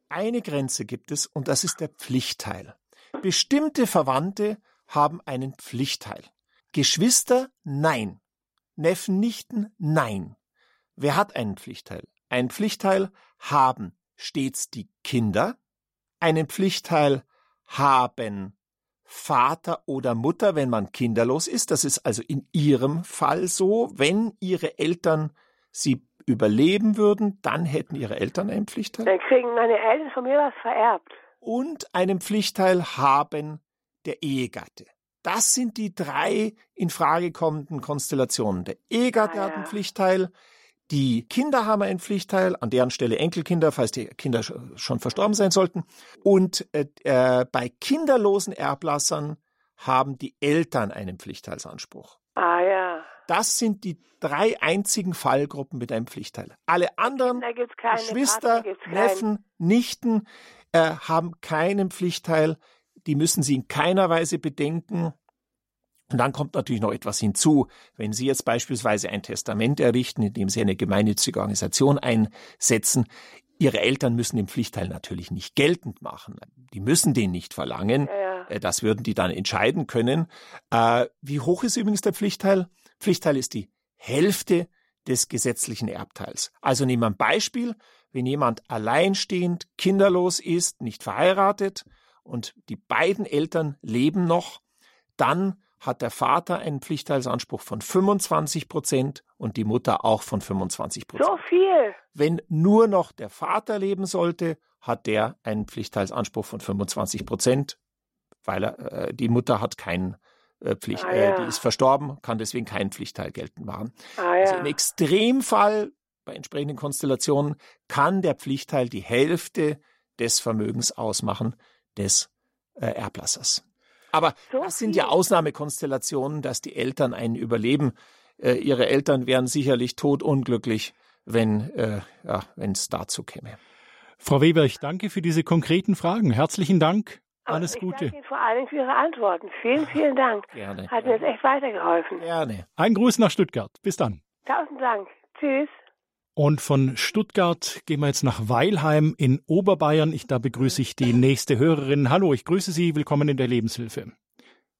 eine Grenze gibt es und das ist der Pflichtteil. Bestimmte Verwandte haben einen Pflichtteil. Geschwister, nein. Neffen, Nichten, nein. Wer hat einen Pflichtteil? Einen Pflichtteil haben stets die Kinder, einen Pflichtteil haben Vater oder Mutter, wenn man kinderlos ist. Das ist also in ihrem Fall so. Wenn ihre Eltern sie überleben würden, dann hätten ihre Eltern einen Pflichtteil. Dann kriegen meine Eltern von mir was vererbt. Und einen Pflichtteil haben der Ehegatte. Das sind die drei in Frage kommenden Konstellationen. Der Ehegatte ah, ja. hat einen Pflichtteil, die Kinder haben einen Pflichtteil, an deren Stelle Enkelkinder, falls die Kinder schon verstorben sein sollten. Und äh, äh, bei kinderlosen Erblassern haben die Eltern einen Pflichtteilsanspruch. Ah ja. Das sind die drei einzigen Fallgruppen mit einem Pflichtteil. Alle anderen Geschwister, Neffen, Nichten äh, haben keinen Pflichtteil die müssen Sie in keiner Weise bedenken. Und dann kommt natürlich noch etwas hinzu. Wenn Sie jetzt beispielsweise ein Testament errichten, indem Sie eine gemeinnützige Organisation einsetzen, Ihre Eltern müssen den Pflichtteil natürlich nicht geltend machen. Die müssen den nicht verlangen. Ja, ja. Äh, das würden die dann entscheiden können. Äh, wie hoch ist übrigens der Pflichtteil? Pflichtteil ist die Hälfte des gesetzlichen Erbteils. Also nehmen wir ein Beispiel. Wenn jemand alleinstehend, kinderlos ist, nicht verheiratet, und die beiden Eltern leben noch, dann hat der Vater einen Pflichtteilsanspruch von 25 Prozent und die Mutter auch von 25 Prozent. So viel. Wenn nur noch der Vater leben sollte, hat der einen Pflichtteilsanspruch von 25 Prozent, weil er, äh, die Mutter hat keinen äh, Pflicht, ah, ja. äh, die ist verstorben, kann deswegen keinen Pflichtteil geltend machen. Ah, ja. Also im Extremfall bei entsprechenden Konstellationen kann der Pflichtteil die Hälfte des Vermögens ausmachen, des äh, Erblassers. Aber so das sind ja Ausnahmekonstellationen, dass die Eltern einen überleben. Äh, ihre Eltern wären sicherlich todunglücklich, wenn äh, ja, es dazu käme. Frau Weber, ich danke für diese konkreten Fragen. Herzlichen Dank. Alles ich Gute. danke Ihnen vor allem für Ihre Antworten. Vielen, vielen Dank. Gerne. Hat mir jetzt echt weitergeholfen. Gerne. Ein Gruß nach Stuttgart. Bis dann. Tausend Dank. Tschüss. Und von Stuttgart gehen wir jetzt nach Weilheim in Oberbayern. Ich, da begrüße ich die nächste Hörerin. Hallo, ich grüße Sie. Willkommen in der Lebenshilfe.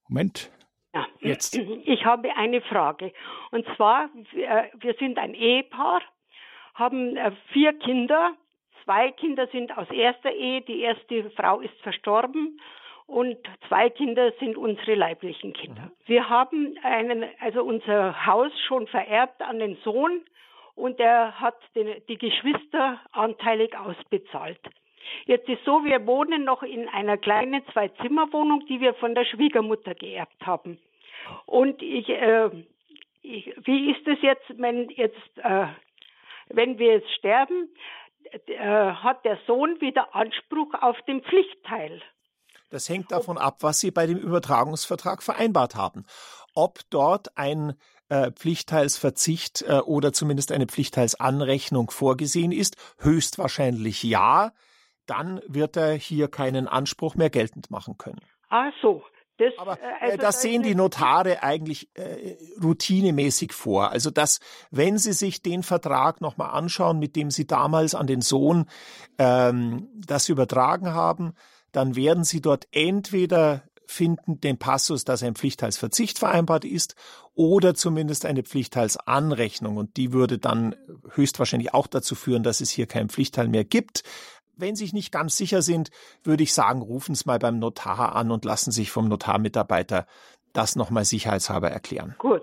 Moment. Ja. Jetzt. Ich habe eine Frage. Und zwar, wir sind ein Ehepaar, haben äh, vier Kinder. Zwei Kinder sind aus erster Ehe. Die erste Frau ist verstorben. Und zwei Kinder sind unsere leiblichen Kinder. Wir haben einen, also unser Haus schon vererbt an den Sohn und der hat den, die Geschwister anteilig ausbezahlt. Jetzt ist so, wir wohnen noch in einer kleinen Zwei-Zimmer-Wohnung, die wir von der Schwiegermutter geerbt haben. Und ich, äh, ich wie ist es jetzt, wenn jetzt, äh, wenn wir jetzt sterben, äh, hat der Sohn wieder Anspruch auf den Pflichtteil? Das hängt davon ab, was Sie bei dem Übertragungsvertrag vereinbart haben. Ob dort ein äh, Pflichtteilsverzicht äh, oder zumindest eine Pflichtteilsanrechnung vorgesehen ist, höchstwahrscheinlich ja, dann wird er hier keinen Anspruch mehr geltend machen können. Ah, so. Das, Aber äh, äh, also das sehen die Notare eigentlich äh, routinemäßig vor. Also dass, wenn Sie sich den Vertrag nochmal anschauen, mit dem Sie damals an den Sohn ähm, das übertragen haben, dann werden Sie dort entweder finden den Passus, dass ein Pflichtteilsverzicht vereinbart ist, oder zumindest eine Pflichtteilsanrechnung. Und die würde dann höchstwahrscheinlich auch dazu führen, dass es hier keinen Pflichtteil mehr gibt. Wenn Sie sich nicht ganz sicher sind, würde ich sagen, rufen Sie mal beim Notar an und lassen sich vom Notarmitarbeiter das nochmal sicherheitshalber erklären. Gut.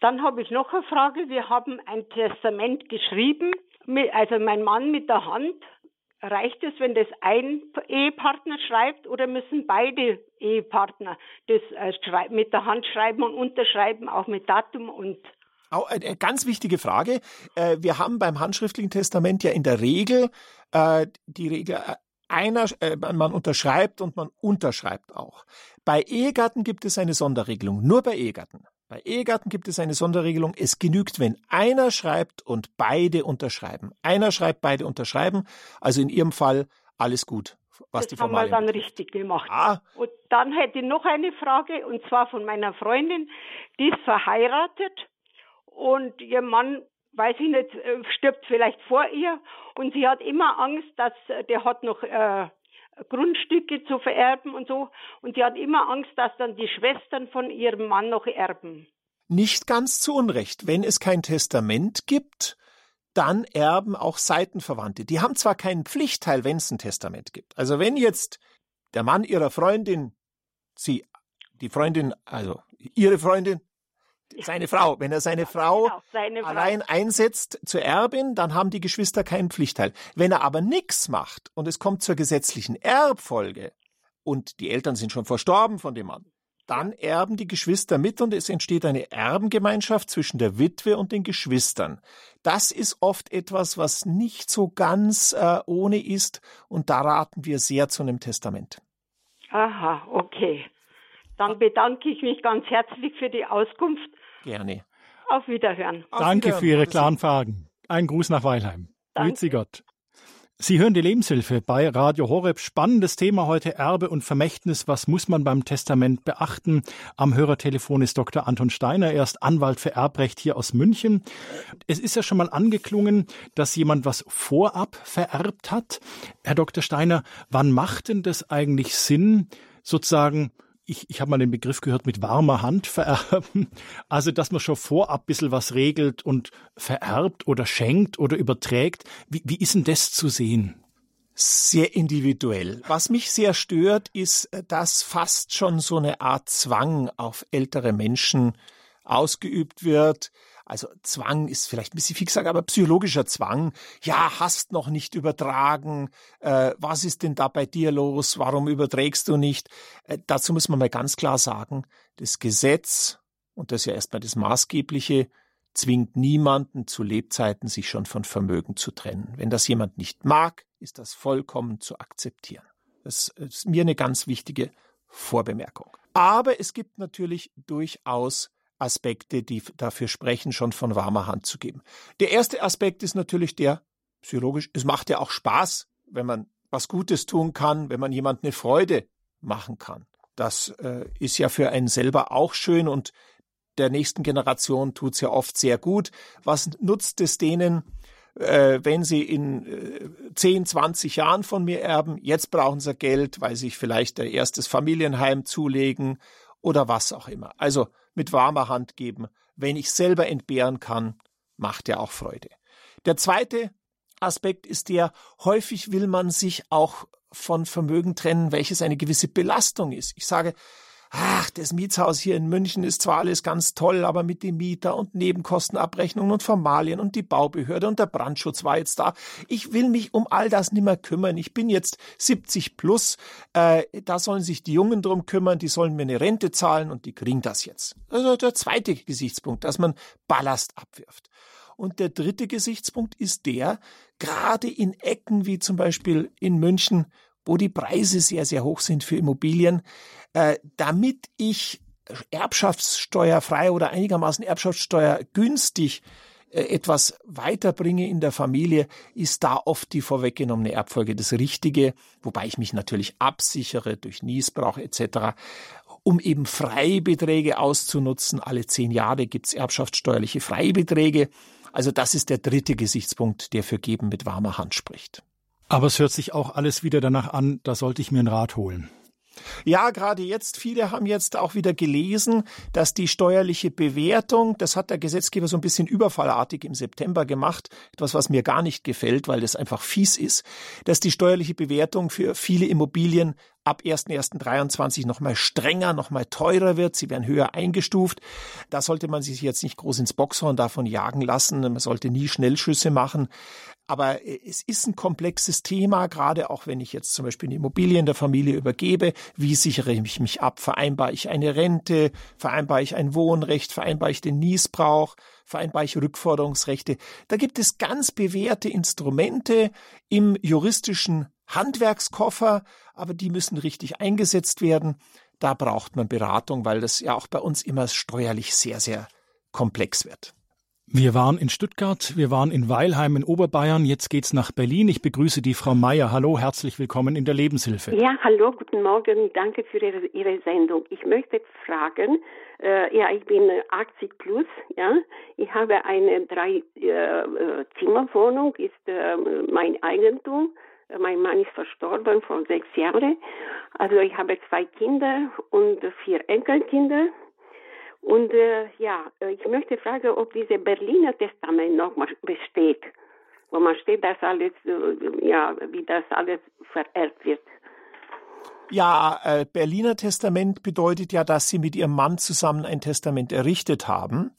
Dann habe ich noch eine Frage. Wir haben ein Testament geschrieben, also mein Mann mit der Hand. Reicht es, wenn das ein Ehepartner schreibt oder müssen beide Ehepartner das äh, mit der Hand schreiben und unterschreiben, auch mit Datum und eine ganz wichtige Frage. Äh, Wir haben beim handschriftlichen Testament ja in der Regel äh, die Regel, äh, einer, äh, man unterschreibt und man unterschreibt auch. Bei Ehegatten gibt es eine Sonderregelung, nur bei Ehegatten. Bei Ehegatten gibt es eine Sonderregelung. Es genügt, wenn einer schreibt und beide unterschreiben. Einer schreibt, beide unterschreiben. Also in Ihrem Fall alles gut, was die das haben wir Formalien dann betrifft. richtig gemacht. Ah, Und dann hätte ich noch eine Frage, und zwar von meiner Freundin, die ist verheiratet und ihr Mann, weiß ich nicht, äh, stirbt vielleicht vor ihr und sie hat immer Angst, dass äh, der hat noch äh, Grundstücke zu vererben und so und sie hat immer Angst, dass dann die Schwestern von ihrem Mann noch erben. Nicht ganz zu Unrecht. Wenn es kein Testament gibt, dann erben auch Seitenverwandte. Die haben zwar keinen Pflichtteil, wenn es ein Testament gibt. Also wenn jetzt der Mann ihrer Freundin, sie, die Freundin, also ihre Freundin, seine Frau, wenn er seine Frau Genau, seine Frau. allein einsetzt zur Erbin, dann haben die Geschwister keinen Pflichtteil. Wenn er aber nichts macht und es kommt zur gesetzlichen Erbfolge und die Eltern sind schon verstorben von dem Mann, dann erben die Geschwister mit und es entsteht eine Erbengemeinschaft zwischen der Witwe und den Geschwistern. Das ist oft etwas, was nicht so ganz äh, ohne ist und da raten wir sehr zu einem Testament. Aha, okay. Dann bedanke ich mich ganz herzlich für die Auskunft. Gerne. Auf Wiederhören. Auf Danke Wiederhören. für Ihre klaren Fragen. Ein Gruß nach Weilheim. Danke. Grüezi Gott. Sie hören die Lebenshilfe bei Radio Horeb. Spannendes Thema heute Erbe und Vermächtnis. Was muss man beim Testament beachten? Am Hörertelefon ist Dr. Anton Steiner. Er ist Anwalt für Erbrecht hier aus München. Es ist ja schon mal angeklungen, dass jemand was vorab vererbt hat. Herr Dr. Steiner, wann macht denn das eigentlich Sinn, sozusagen ich, ich habe mal den Begriff gehört mit warmer Hand vererben. Also, dass man schon vorab ein bisschen was regelt und vererbt oder schenkt oder überträgt. Wie, wie ist denn das zu sehen? Sehr individuell. Was mich sehr stört, ist, dass fast schon so eine Art Zwang auf ältere Menschen ausgeübt wird. Also Zwang ist vielleicht ein bisschen fix gesagt, aber psychologischer Zwang. Ja, hast noch nicht übertragen. Äh, was ist denn da bei dir los? Warum überträgst du nicht? Äh, dazu muss man mal ganz klar sagen, das Gesetz, und das ist ja erstmal das Maßgebliche, zwingt niemanden zu Lebzeiten, sich schon von Vermögen zu trennen. Wenn das jemand nicht mag, ist das vollkommen zu akzeptieren. Das ist mir eine ganz wichtige Vorbemerkung. Aber es gibt natürlich durchaus Aspekte, die dafür sprechen, schon von warmer Hand zu geben. Der erste Aspekt ist natürlich der psychologisch. Es macht ja auch Spaß, wenn man was Gutes tun kann, wenn man jemand eine Freude machen kann. Das äh, ist ja für einen selber auch schön und der nächsten Generation tut's ja oft sehr gut. Was nutzt es denen, äh, wenn sie in äh, 10, 20 Jahren von mir erben? Jetzt brauchen sie Geld, weil sie vielleicht ein erstes Familienheim zulegen oder was auch immer. Also mit warmer Hand geben. Wenn ich selber entbehren kann, macht ja auch Freude. Der zweite Aspekt ist der, häufig will man sich auch von Vermögen trennen, welches eine gewisse Belastung ist. Ich sage, ach, das Mietshaus hier in München ist zwar alles ganz toll, aber mit dem Mieter und Nebenkostenabrechnungen und Formalien und die Baubehörde und der Brandschutz war jetzt da. Ich will mich um all das nimmer kümmern. Ich bin jetzt 70 plus. Äh, da sollen sich die Jungen drum kümmern, die sollen mir eine Rente zahlen und die kriegen das jetzt. Also der zweite Gesichtspunkt, dass man Ballast abwirft. Und der dritte Gesichtspunkt ist der, gerade in Ecken wie zum Beispiel in München, wo die Preise sehr, sehr hoch sind für Immobilien, äh, damit ich erbschaftssteuerfrei oder einigermaßen erbschaftssteuer günstig äh, etwas weiterbringe in der Familie, ist da oft die vorweggenommene Erbfolge das Richtige, wobei ich mich natürlich absichere durch Niesbrauch etc., um eben Freibeträge auszunutzen. Alle zehn Jahre gibt's erbschaftssteuerliche Freibeträge. Also das ist der dritte Gesichtspunkt, der für Geben mit warmer Hand spricht. Aber es hört sich auch alles wieder danach an, da sollte ich mir einen Rat holen. Ja, gerade jetzt, viele haben jetzt auch wieder gelesen, dass die steuerliche Bewertung, das hat der Gesetzgeber so ein bisschen überfallartig im September gemacht, etwas, was mir gar nicht gefällt, weil das einfach fies ist, dass die steuerliche Bewertung für viele Immobilien ab 1.1.23 nochmal strenger, nochmal teurer wird. Sie werden höher eingestuft. Da sollte man sich jetzt nicht groß ins Boxhorn davon jagen lassen. Man sollte nie Schnellschüsse machen. Aber äh, es ist ein komplexes Thema, gerade auch wenn ich jetzt zum Beispiel eine Immobilie in der Familie übergebe. Wie sichere ich mich ab? Vereinbare ich eine Rente? Vereinbare ich ein Wohnrecht? Vereinbare ich den Niesbrauch? Vereinbare ich Rückforderungsrechte? Da gibt es ganz bewährte Instrumente im juristischen Handwerkskoffer, aber die müssen richtig eingesetzt werden. Da braucht man Beratung, weil das ja auch bei uns immer steuerlich sehr, sehr komplex wird. Wir waren in Stuttgart, wir waren in Weilheim in Oberbayern, jetzt geht's nach Berlin. Ich begrüße die Frau Meier. Hallo, herzlich willkommen in der Lebenshilfe. Ja, hallo, guten Morgen, danke für Ihre, Ihre Sendung. Ich möchte fragen, äh, ja, ich bin 80 plus, ja, ich habe eine drei äh, Zimmerwohnung, ist äh, mein Eigentum. Mein Mann ist verstorben vor sechs Jahren. Also ich habe zwei Kinder und vier Enkelkinder. Und äh, ja, ich möchte fragen, ob dieses Berliner Testament noch mal besteht, wo man steht, dass alles, äh, ja, wie das alles vererbt wird. Ja, äh, Berliner Testament bedeutet ja, dass Sie mit Ihrem Mann zusammen ein Testament errichtet haben.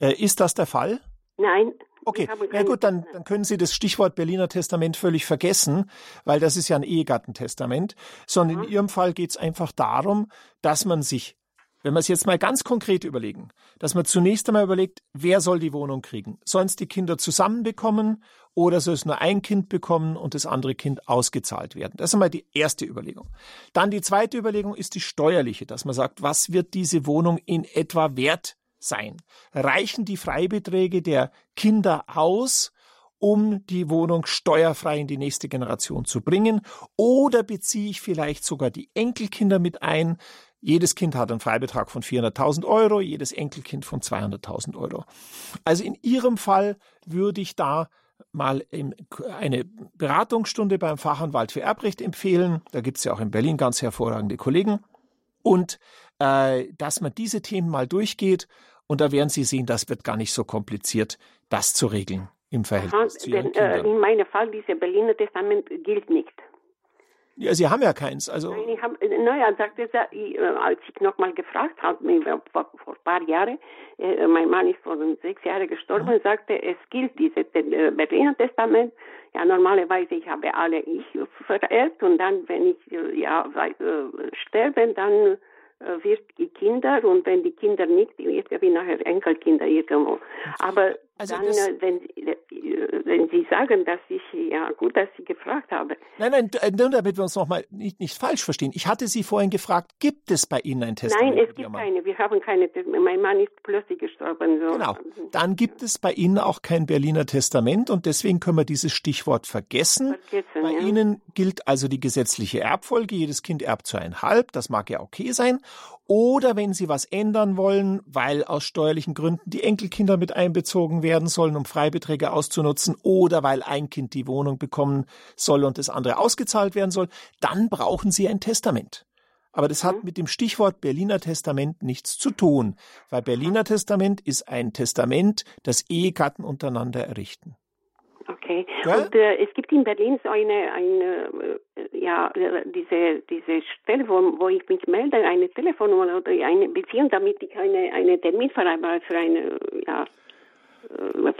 Äh, ist das der Fall? Nein. Okay, ja gut, dann, dann können Sie das Stichwort Berliner Testament völlig vergessen, weil das ist ja ein Ehegattentestament, sondern in Ihrem Fall geht es einfach darum, dass man sich wenn wir es jetzt mal ganz konkret überlegen, dass man zunächst einmal überlegt, wer soll die Wohnung kriegen? Sollen es die Kinder zusammen bekommen oder soll es nur ein Kind bekommen und das andere Kind ausgezahlt werden? Das ist einmal die erste Überlegung. Dann die zweite Überlegung ist die steuerliche, dass man sagt, was wird diese Wohnung in etwa wert sein? Reichen die Freibeträge der Kinder aus? um die Wohnung steuerfrei in die nächste Generation zu bringen? Oder beziehe ich vielleicht sogar die Enkelkinder mit ein, jedes Kind hat einen Freibetrag von 400.000 Euro, jedes Enkelkind von 200.000 Euro. Also in Ihrem Fall würde ich da mal eine Beratungsstunde beim Fachanwalt für Erbrecht empfehlen. Da gibt es ja auch in Berlin ganz hervorragende Kollegen. Und äh, dass man diese Themen mal durchgeht. Und da werden Sie sehen, das wird gar nicht so kompliziert, das zu regeln im Verhältnis Aha, zu Ihren denn, äh, Kindern. in meinem Fall, dieses Berliner Testament gilt nicht. Ja, Sie haben ja keins. Also Nein, ich hab, naja, sagte er, äh, als ich nochmal gefragt habe, vor, vor ein paar Jahren, äh, mein Mann ist vor sechs Jahren gestorben, mhm. sagte, es gilt dieses äh, Berliner Testament. Ja, normalerweise, ich habe alle ich vererbt und dann, wenn ich äh, ja äh, sterbe, dann äh, wird die Kinder und wenn die Kinder nicht, irgendwie nachher Enkelkinder irgendwo. Aber Also dann, äh, wenn, äh, wenn Sie sagen, dass ich, ja gut, dass Sie gefragt haben. Nein, nein, nur damit wir uns nochmal nicht, nicht falsch verstehen. Ich hatte Sie vorhin gefragt, gibt es bei Ihnen ein Testament? Nein, es gibt keine. Wir haben keine. Mein Mann ist plötzlich gestorben. So. Genau. Dann gibt es bei Ihnen auch kein Berliner Testament und deswegen können wir dieses Stichwort vergessen. vergessen bei ja. Ihnen gilt also die gesetzliche Erbfolge. Jedes Kind erbt zweieinhalb. Das mag ja okay sein. Oder wenn Sie was ändern wollen, weil aus steuerlichen Gründen die Enkelkinder mit einbezogen werden sollen, um Freibeträge auszunutzen, oder weil ein Kind die Wohnung bekommen soll und das andere ausgezahlt werden soll, dann brauchen Sie ein Testament. Aber das hat mhm. mit dem Stichwort Berliner Testament nichts zu tun, weil Berliner Testament ist ein Testament, das Ehegatten untereinander errichten. Okay. Ja? Und äh, es gibt in Berlin so eine, eine äh, ja, diese, diese Stelle, wo, wo ich mich melde, eine Telefonnummer oder eine Beziehung, damit ich eine, eine Termin vereinbare für eine, ja, äh,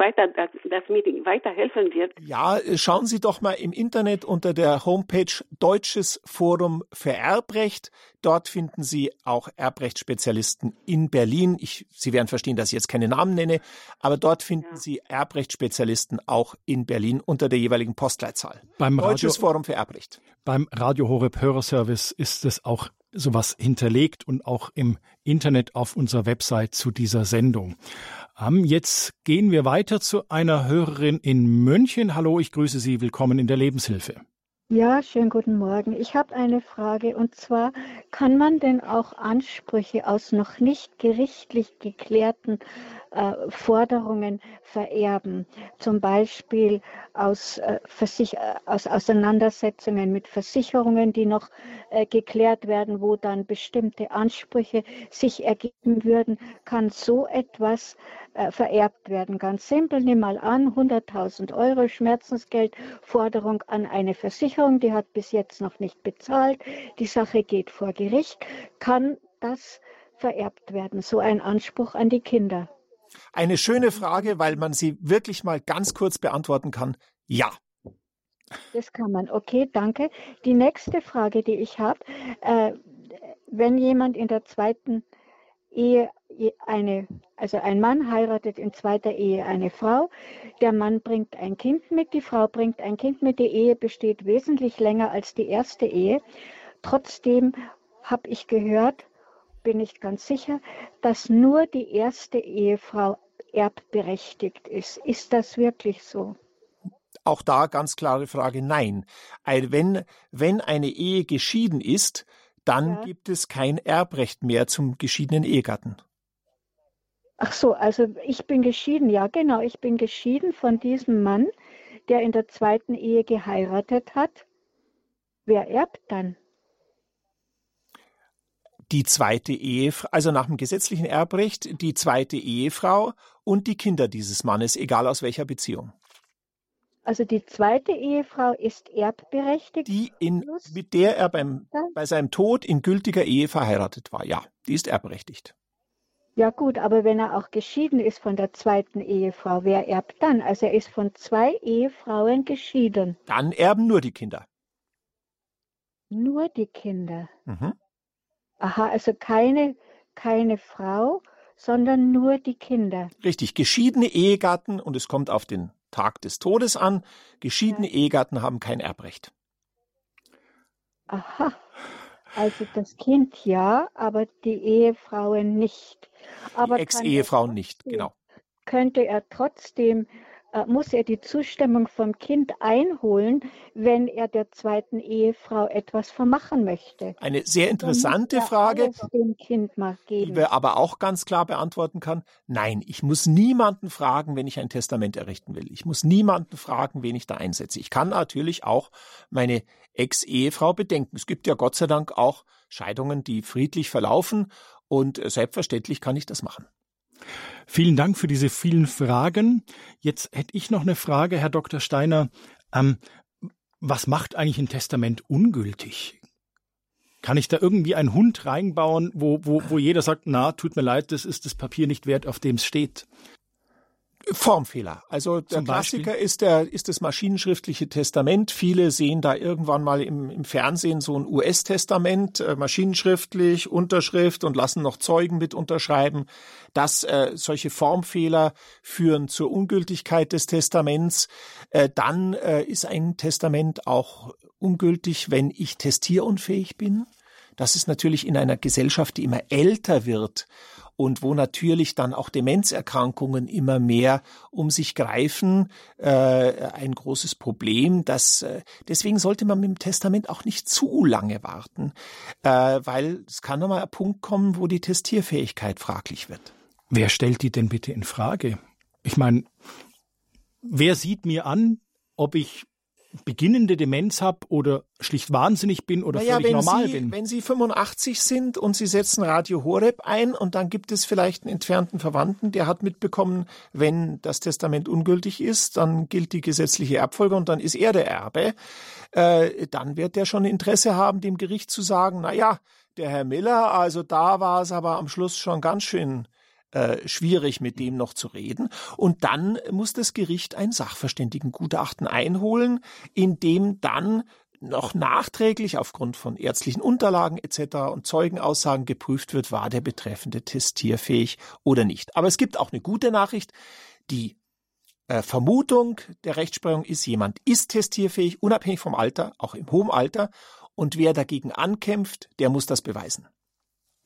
weiter, das, mir weiterhelfen wird. Ja, schauen Sie doch mal im Internet unter der Homepage Deutsches Forum für Erbrecht. Dort finden Sie auch Erbrechtsspezialisten in Berlin. Ich, Sie werden verstehen, dass ich jetzt keine Namen nenne, aber dort finden ja. Sie Erbrechtsspezialisten auch in Berlin unter der jeweiligen Postleitzahl. Beim Deutsches Radio, Forum für Erbrecht. Beim Radio Horeb Hörerservice ist es auch sowas hinterlegt und auch im Internet auf unserer Website zu dieser Sendung. Ähm, jetzt gehen wir weiter zu einer Hörerin in München. Hallo, ich grüße Sie. Willkommen in der Lebenshilfe. Ja, schönen guten Morgen. Ich habe eine Frage und zwar, kann man denn auch Ansprüche aus noch nicht gerichtlich geklärten äh, Forderungen vererben, zum Beispiel aus, äh, äh, aus Auseinandersetzungen mit Versicherungen, die noch äh, geklärt werden, wo dann bestimmte Ansprüche sich ergeben würden, kann so etwas äh, vererbt werden. Ganz simpel, nimm mal an, 100.000 Euro Schmerzensgeldforderung an eine Versicherung, die hat bis jetzt noch nicht bezahlt, die Sache geht vor Gericht, kann das vererbt werden, so ein Anspruch an die Kinder. Eine schöne Frage, weil man sie wirklich mal ganz kurz beantworten kann. Ja. Das kann man. Okay, danke. Die nächste Frage, die ich habe, äh, wenn jemand in der zweiten Ehe eine, also ein Mann heiratet in zweiter Ehe eine Frau, der Mann bringt ein Kind mit, die Frau bringt ein Kind mit, die Ehe besteht wesentlich länger als die erste Ehe. Trotzdem habe ich gehört, bin nicht ganz sicher, dass nur die erste Ehefrau erbberechtigt ist. Ist das wirklich so? Auch da ganz klare Frage, nein. Wenn, wenn eine Ehe geschieden ist, dann ja. gibt es kein Erbrecht mehr zum geschiedenen Ehegatten. Ach so, also ich bin geschieden, ja genau, ich bin geschieden von diesem Mann, der in der zweiten Ehe geheiratet hat. Wer erbt dann? Die zweite Ehefrau, also nach dem gesetzlichen Erbrecht, die zweite Ehefrau und die Kinder dieses Mannes, egal aus welcher Beziehung. Also die zweite Ehefrau ist erbberechtigt. Die in, mit der er beim, bei seinem Tod in gültiger Ehe verheiratet war, ja, die ist erbberechtigt. Ja gut, aber wenn er auch geschieden ist von der zweiten Ehefrau, wer erbt dann? Also er ist von zwei Ehefrauen geschieden. Dann erben nur die Kinder. Nur die Kinder. Mhm. Aha, also keine, keine Frau, sondern nur die Kinder. Richtig, geschiedene Ehegatten, und es kommt auf den Tag des Todes an, geschiedene ja. Ehegatten haben kein Erbrecht. Aha, also das Kind ja, aber die Ehefrauen nicht. Aber Ex-Ehefrauen nicht, genau. Könnte er trotzdem muss er die Zustimmung vom Kind einholen, wenn er der zweiten Ehefrau etwas vermachen möchte. Eine sehr interessante Frage, die wir aber auch ganz klar beantworten kann. Nein, ich muss niemanden fragen, wenn ich ein Testament errichten will. Ich muss niemanden fragen, wen ich da einsetze. Ich kann natürlich auch meine Ex-Ehefrau bedenken. Es gibt ja Gott sei Dank auch Scheidungen, die friedlich verlaufen und selbstverständlich kann ich das machen. Vielen Dank für diese vielen Fragen. Jetzt hätte ich noch eine Frage, Herr Dr. Steiner. Ähm, was macht eigentlich ein Testament ungültig? Kann ich da irgendwie einen Hund reinbauen, wo, wo, wo jeder sagt, na, tut mir leid, das ist das Papier nicht wert, auf dem es steht? Formfehler. Also der Klassiker ist der ist das maschinenschriftliche Testament. Viele sehen da irgendwann mal im, im Fernsehen so ein US-Testament, äh, maschinenschriftlich, Unterschrift und lassen noch Zeugen mit unterschreiben. Dass äh, solche Formfehler führen zur Ungültigkeit des Testaments. Äh, dann äh, ist ein Testament auch ungültig, wenn ich testierunfähig bin. Das ist natürlich in einer Gesellschaft, die immer älter wird und wo natürlich dann auch Demenzerkrankungen immer mehr um sich greifen, äh, ein großes Problem. Das, äh, deswegen sollte man mit dem Testament auch nicht zu lange warten, äh, weil es kann nochmal ein Punkt kommen, wo die Testierfähigkeit fraglich wird. Wer stellt die denn bitte in Frage? Ich meine, wer sieht mir an, ob ich beginnende Demenz habe oder schlicht wahnsinnig bin oder naja, völlig normal Sie, bin. Wenn Sie 85 sind und Sie setzen Radio Horeb ein und dann gibt es vielleicht einen entfernten Verwandten, der hat mitbekommen, wenn das Testament ungültig ist, dann gilt die gesetzliche Erbfolge und dann ist er der Erbe, äh, dann wird der schon Interesse haben, dem Gericht zu sagen, na ja, der Herr Miller, also da war es aber am Schluss schon ganz schön äh, schwierig, mit dem noch zu reden. Und dann muss das Gericht ein Sachverständigengutachten einholen, in dem dann noch nachträglich aufgrund von ärztlichen Unterlagen etc. und Zeugenaussagen geprüft wird, war der Betreffende testierfähig oder nicht. Aber es gibt auch eine gute Nachricht. Die äh, Vermutung der Rechtsprechung ist, jemand ist testierfähig, unabhängig vom Alter, auch im hohen Alter. Und wer dagegen ankämpft, der muss das beweisen.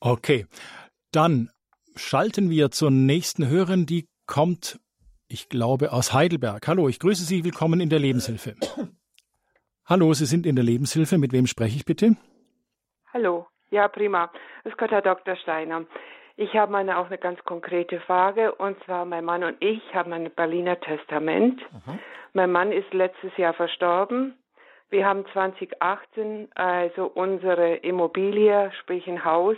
Okay. Dann schalten wir zur nächsten Hörerin, die kommt, ich glaube, aus Heidelberg. Hallo, ich grüße Sie, willkommen in der Lebenshilfe. Hallo, Sie sind in der Lebenshilfe. Mit wem spreche ich bitte? Hallo, ja, prima. Es Gott, Herr Dr. Steiner. Ich habe meine auch eine ganz konkrete Frage und zwar mein Mann und ich haben ein Berliner Testament. Mhm. Mein Mann ist letztes Jahr verstorben. Wir haben 2018 also unsere Immobilie, sprich ein Haus,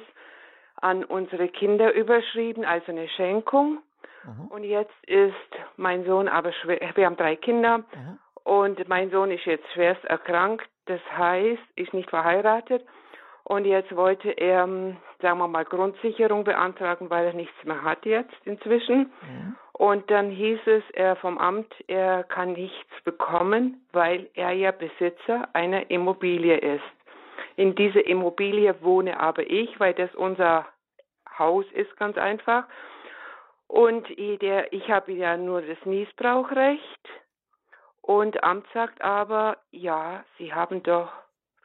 an unsere Kinder überschrieben, also eine Schenkung. Mhm. Und jetzt ist mein Sohn aber schwer, wir haben drei Kinder mhm. und mein Sohn ist jetzt schwerst erkrankt, das heißt, ist nicht verheiratet. Und jetzt wollte er, ähm, sagen wir mal, Grundsicherung beantragen, weil er nichts mehr hat jetzt inzwischen. Mhm. Und dann hieß es er vom Amt, er kann nichts bekommen, weil er ja Besitzer einer Immobilie ist. In dieser Immobilie wohne aber ich, weil das unser Haus ist ganz einfach. Und der, ich habe ja nur das Niesbrauchrecht. Und Amt sagt aber, ja, Sie haben doch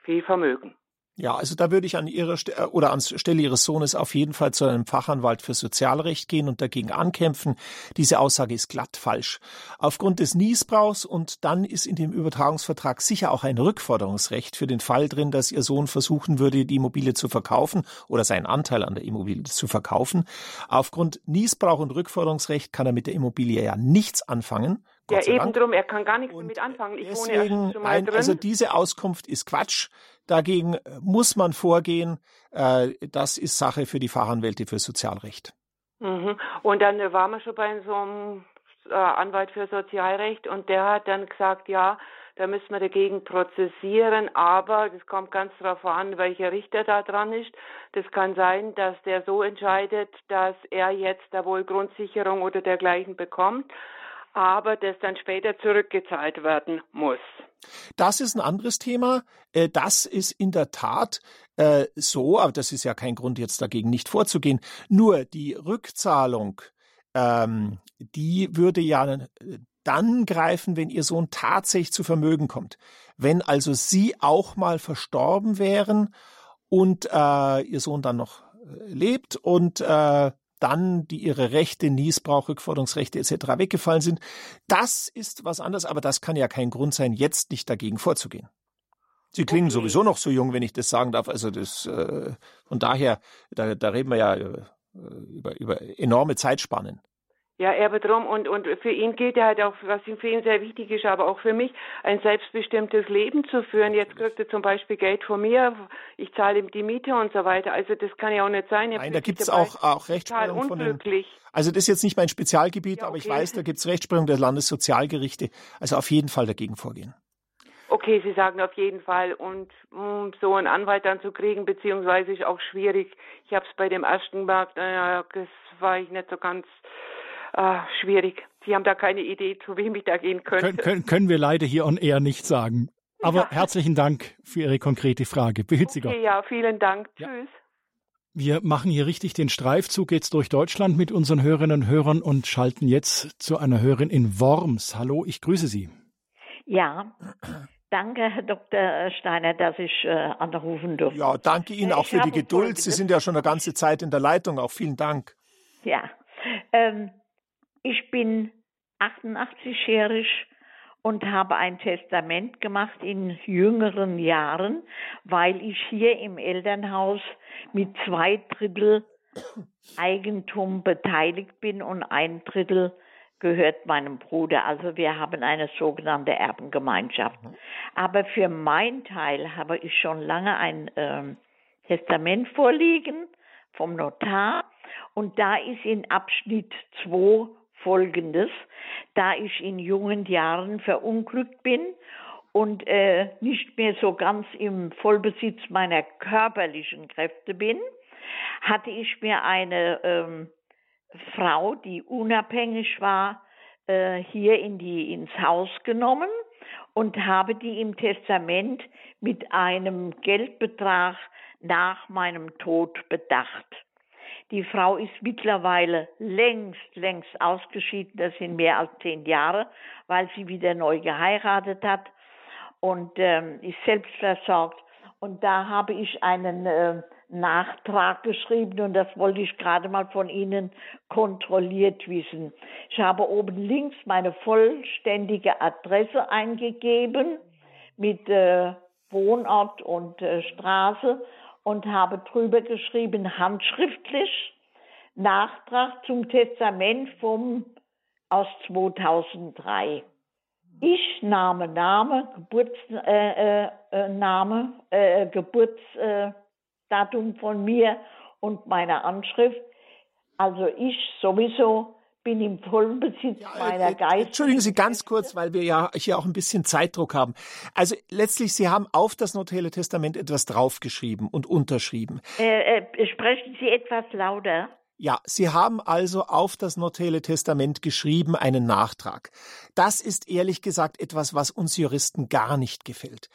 viel Vermögen. Ja, also da würde ich an Ihrer St äh, oder an Stelle Ihres Sohnes auf jeden Fall zu einem Fachanwalt für Sozialrecht gehen und dagegen ankämpfen. Diese Aussage ist glatt falsch. Aufgrund des Niesbrauchs und dann ist in dem Übertragungsvertrag sicher auch ein Rückforderungsrecht für den Fall drin, dass Ihr Sohn versuchen würde, die Immobilie zu verkaufen oder seinen Anteil an der Immobilie zu verkaufen. Aufgrund Niesbrauch und Rückforderungsrecht kann er mit der Immobilie ja nichts anfangen. Gott ja, eben drum, er kann gar nichts damit anfangen. Ich deswegen, wohne schon mal ein, drin. Also diese Auskunft ist Quatsch. Dagegen äh, muss man vorgehen. Äh, das ist Sache für die Fachanwälte für Sozialrecht. Mhm. Und dann äh, waren wir schon bei so einem Anwalt für Sozialrecht und der hat dann gesagt, ja, da müssen wir dagegen prozessieren, aber das kommt ganz darauf an, welcher Richter da dran ist. Das kann sein, dass der so entscheidet, dass er jetzt da wohl Grundsicherung oder dergleichen bekommt aber das dann später zurückgezahlt werden muss. Das ist ein anderes Thema. Äh, das ist in der Tat äh, so, aber das ist ja kein Grund, jetzt dagegen nicht vorzugehen. Nur die Rückzahlung, ähm, die würde ja äh, dann greifen, wenn Ihr Sohn tatsächlich zu Vermögen kommt. Wenn also Sie auch mal verstorben wären und Ihr Sohn dann noch lebt und äh, dann die ihre Rechte, Niesbrauch, Rückforderungsrechte etc. weggefallen sind. Das ist was anderes, aber das kann ja kein Grund sein, jetzt nicht dagegen vorzugehen. Sie klingen okay. sowieso noch so jung, wenn ich das sagen darf. Also das äh, von daher, da, da reden wir ja äh, über, über enorme Zeitspannen. Ja, er wird rum und, und für ihn gilt ja halt auch, was ihm für ihn sehr wichtig ist, aber auch für mich, ein selbstbestimmtes Leben zu führen. Jetzt kriegt er zum Beispiel Geld von mir, ich zahle ihm die Miete und so weiter. Also das kann ja auch nicht sein. Er Nein, da gibt es auch, auch Rechtsprechung von den, Also das ist jetzt nicht mein Spezialgebiet, ja, okay. aber ich weiß, da gibt es Rechtsprechung der Landessozialgerichte. Also auf jeden Fall dagegen vorgehen. Okay, Sie sagen auf jeden Fall. Und mh, mm, so einen Anwalt dann zu kriegen, beziehungsweise ist auch schwierig. Ich habe es bei dem ersten Markt, äh, das war ich nicht so ganz äh, schwierig. Sie haben da keine Idee, zu wem ich da gehen könnte. Können, können, können wir leider hier on air nicht sagen. Aber ja. herzlichen Dank für Ihre konkrete Frage. Behüt Sie okay, Gott. Ja, vielen Dank. Ja. Tschüss. Wir machen hier richtig den Streifzug jetzt durch Deutschland mit unseren Hörerinnen und Hörern und schalten jetzt zu einer Hörerin in Worms. Hallo, ich grüße Sie. Ja, danke, Herr Dr. Steiner, dass ich äh, anrufen durfte. Ja, danke Ihnen auch für die Geduld. Sie sind ja schon eine ganze Zeit in der Leitung. Auch vielen Dank. Ja, ähm, ich bin 88-jährig und habe ein Testament gemacht in jüngeren Jahren, weil ich hier im Elternhaus mit zwei Drittel Eigentum beteiligt bin und ein Drittel gehört meinem Bruder. Also wir haben eine sogenannte Erbengemeinschaft. Mhm. Aber für meinen Teil habe ich schon lange ein ähm, Testament vorliegen vom Notar und da ist in Abschnitt 2 folgendes, da ich in jungen Jahren verunglückt bin und äh, nicht mehr so ganz im Vollbesitz meiner körperlichen Kräfte bin, hatte ich mir eine ähm, Frau, die unabhängig war, äh, hier in die, ins Haus genommen und habe die im Testament mit einem Geldbetrag nach meinem Tod bedacht. Die Frau ist mittlerweile längst, längst ausgeschieden. Das sind mehr als zehn Jahre, weil sie wieder neu geheiratet hat und ähm, ist selbst versorgt. Und da habe ich einen äh, Nachtrag geschrieben und das wollte ich gerade mal von Ihnen kontrolliert wissen. Ich habe oben links meine vollständige Adresse eingegeben mit äh, Wohnort und äh, Straße und habe drüber geschrieben, handschriftlich, Nachtrag zum Testament vom, aus 2003. Ich, Name, Name, Geburtsname, äh, äh, Name, äh, Geburtsdatum von mir und meine Anschrift. Also ich sowieso bin im vollen Besitz ja, meiner äh, Geist. Entschuldigen Sie ganz kurz, weil wir ja hier auch ein bisschen Zeitdruck haben. Also letztlich, Sie haben auf das Notele Testament etwas draufgeschrieben und unterschrieben. Äh, äh, sprechen Sie etwas lauter? Ja, Sie haben also auf das Notele Testament geschrieben einen Nachtrag. Das ist ehrlich gesagt etwas, was uns Juristen gar nicht gefällt.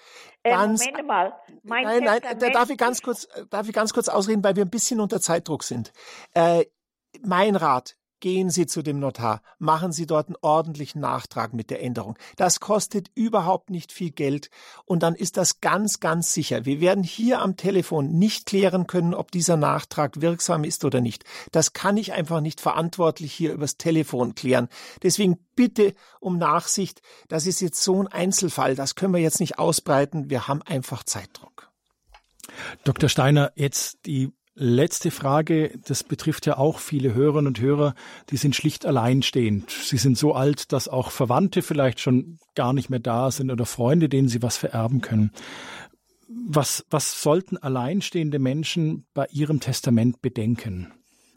Äh, ganz, äh, Moment mal. Mein nein, nein, da darf ich ganz kurz, darf ich ganz kurz ausreden, weil wir ein bisschen unter Zeitdruck sind. Äh, mein Rat, Gehen Sie zu dem Notar, machen Sie dort einen ordentlichen Nachtrag mit der Änderung. Das kostet überhaupt nicht viel Geld und dann ist das ganz, ganz sicher. Wir werden hier am Telefon nicht klären können, ob dieser Nachtrag wirksam ist oder nicht. Das kann ich einfach nicht verantwortlich hier übers Telefon klären. Deswegen bitte um Nachsicht. Das ist jetzt so ein Einzelfall. Das können wir jetzt nicht ausbreiten. Wir haben einfach Zeitdruck. Dr. Steiner, jetzt die Letzte Frage, das betrifft ja auch viele Hörerinnen und Hörer, die sind schlicht alleinstehend. Sie sind so alt, dass auch Verwandte vielleicht schon gar nicht mehr da sind oder Freunde, denen sie was vererben können. Was, was sollten alleinstehende Menschen bei ihrem Testament bedenken?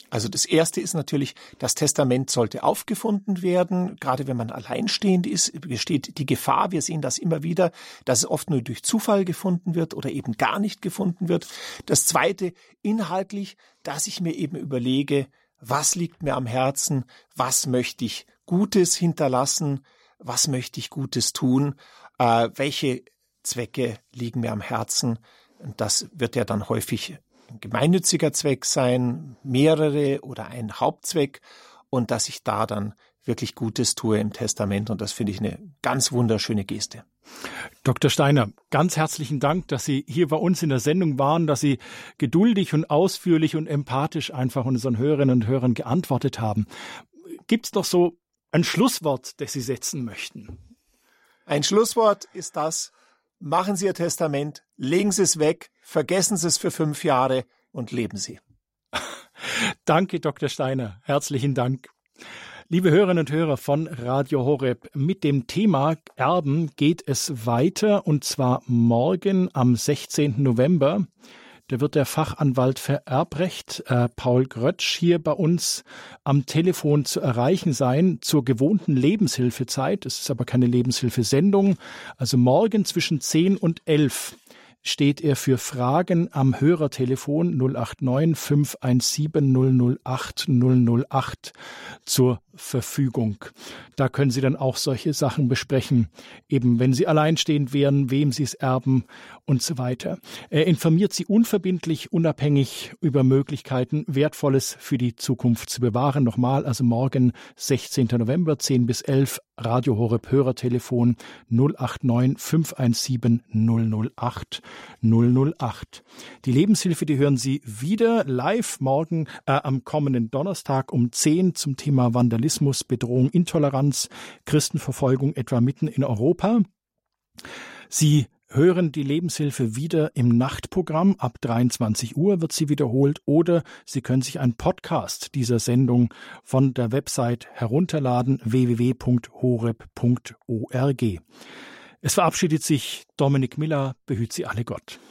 Also das erste ist natürlich, das Testament sollte aufgefunden werden. Gerade wenn man alleinstehend ist, besteht die Gefahr, wir sehen das immer wieder, dass es oft nur durch Zufall gefunden wird oder eben gar nicht gefunden wird. Das zweite, inhaltlich, dass ich mir eben überlege, was liegt mir am Herzen, was möchte ich Gutes hinterlassen, was möchte ich Gutes tun, äh, welche Zwecke liegen mir am Herzen. Das wird ja dann häufig gemeinnütziger Zweck sein, mehrere oder ein Hauptzweck und dass ich da dann wirklich Gutes tue im Testament und das finde ich eine ganz wunderschöne Geste. Dr. Steiner, ganz herzlichen Dank, dass Sie hier bei uns in der Sendung waren, dass Sie geduldig und ausführlich und empathisch einfach unseren Hörerinnen und Hörern geantwortet haben. Gibt es doch so ein Schlusswort, das Sie setzen möchten? Ein Schlusswort ist das, machen Sie Ihr Testament, legen Sie es weg, vergessen Sie es für fünf Jahre und leben Sie. Danke, Dr. Steiner. Herzlichen Dank. Liebe Hörerinnen und Hörer von Radio Horeb, mit dem Thema Erben geht es weiter und zwar morgen am 16. November. Da wird der Fachanwalt für Erbrecht, äh, Paul Grötsch, hier bei uns am Telefon zu erreichen sein zur gewohnten Lebenshilfezeit. Es ist aber keine Lebenshilfesendung. Also morgen zwischen 10 und 11 steht er für Fragen am Hörertelefon 089 517 008 008 zur Erbverfügung. Da können Sie dann auch solche Sachen besprechen, eben wenn Sie alleinstehend wären, wem Sie es erben und so weiter. Er informiert Sie unverbindlich, unabhängig über Möglichkeiten, Wertvolles für die Zukunft zu bewahren. Nochmal, also morgen, 16. November, 10 bis 11, Radio Horeb Hörertelefon 089 517 008 008. Die Lebenshilfe, die hören Sie wieder live morgen äh, am kommenden Donnerstag um 10 zum Thema Vandalismus, Bedrohung, Intoleranz, Christenverfolgung etwa mitten in Europa. Sie hören die Lebenshilfe wieder im Nachtprogramm. Ab 23 Uhr wird sie wiederholt oder Sie können sich einen Podcast dieser Sendung von der Website herunterladen www.horeb.org. Es verabschiedet sich Dominik Miller, behüt Sie alle Gott.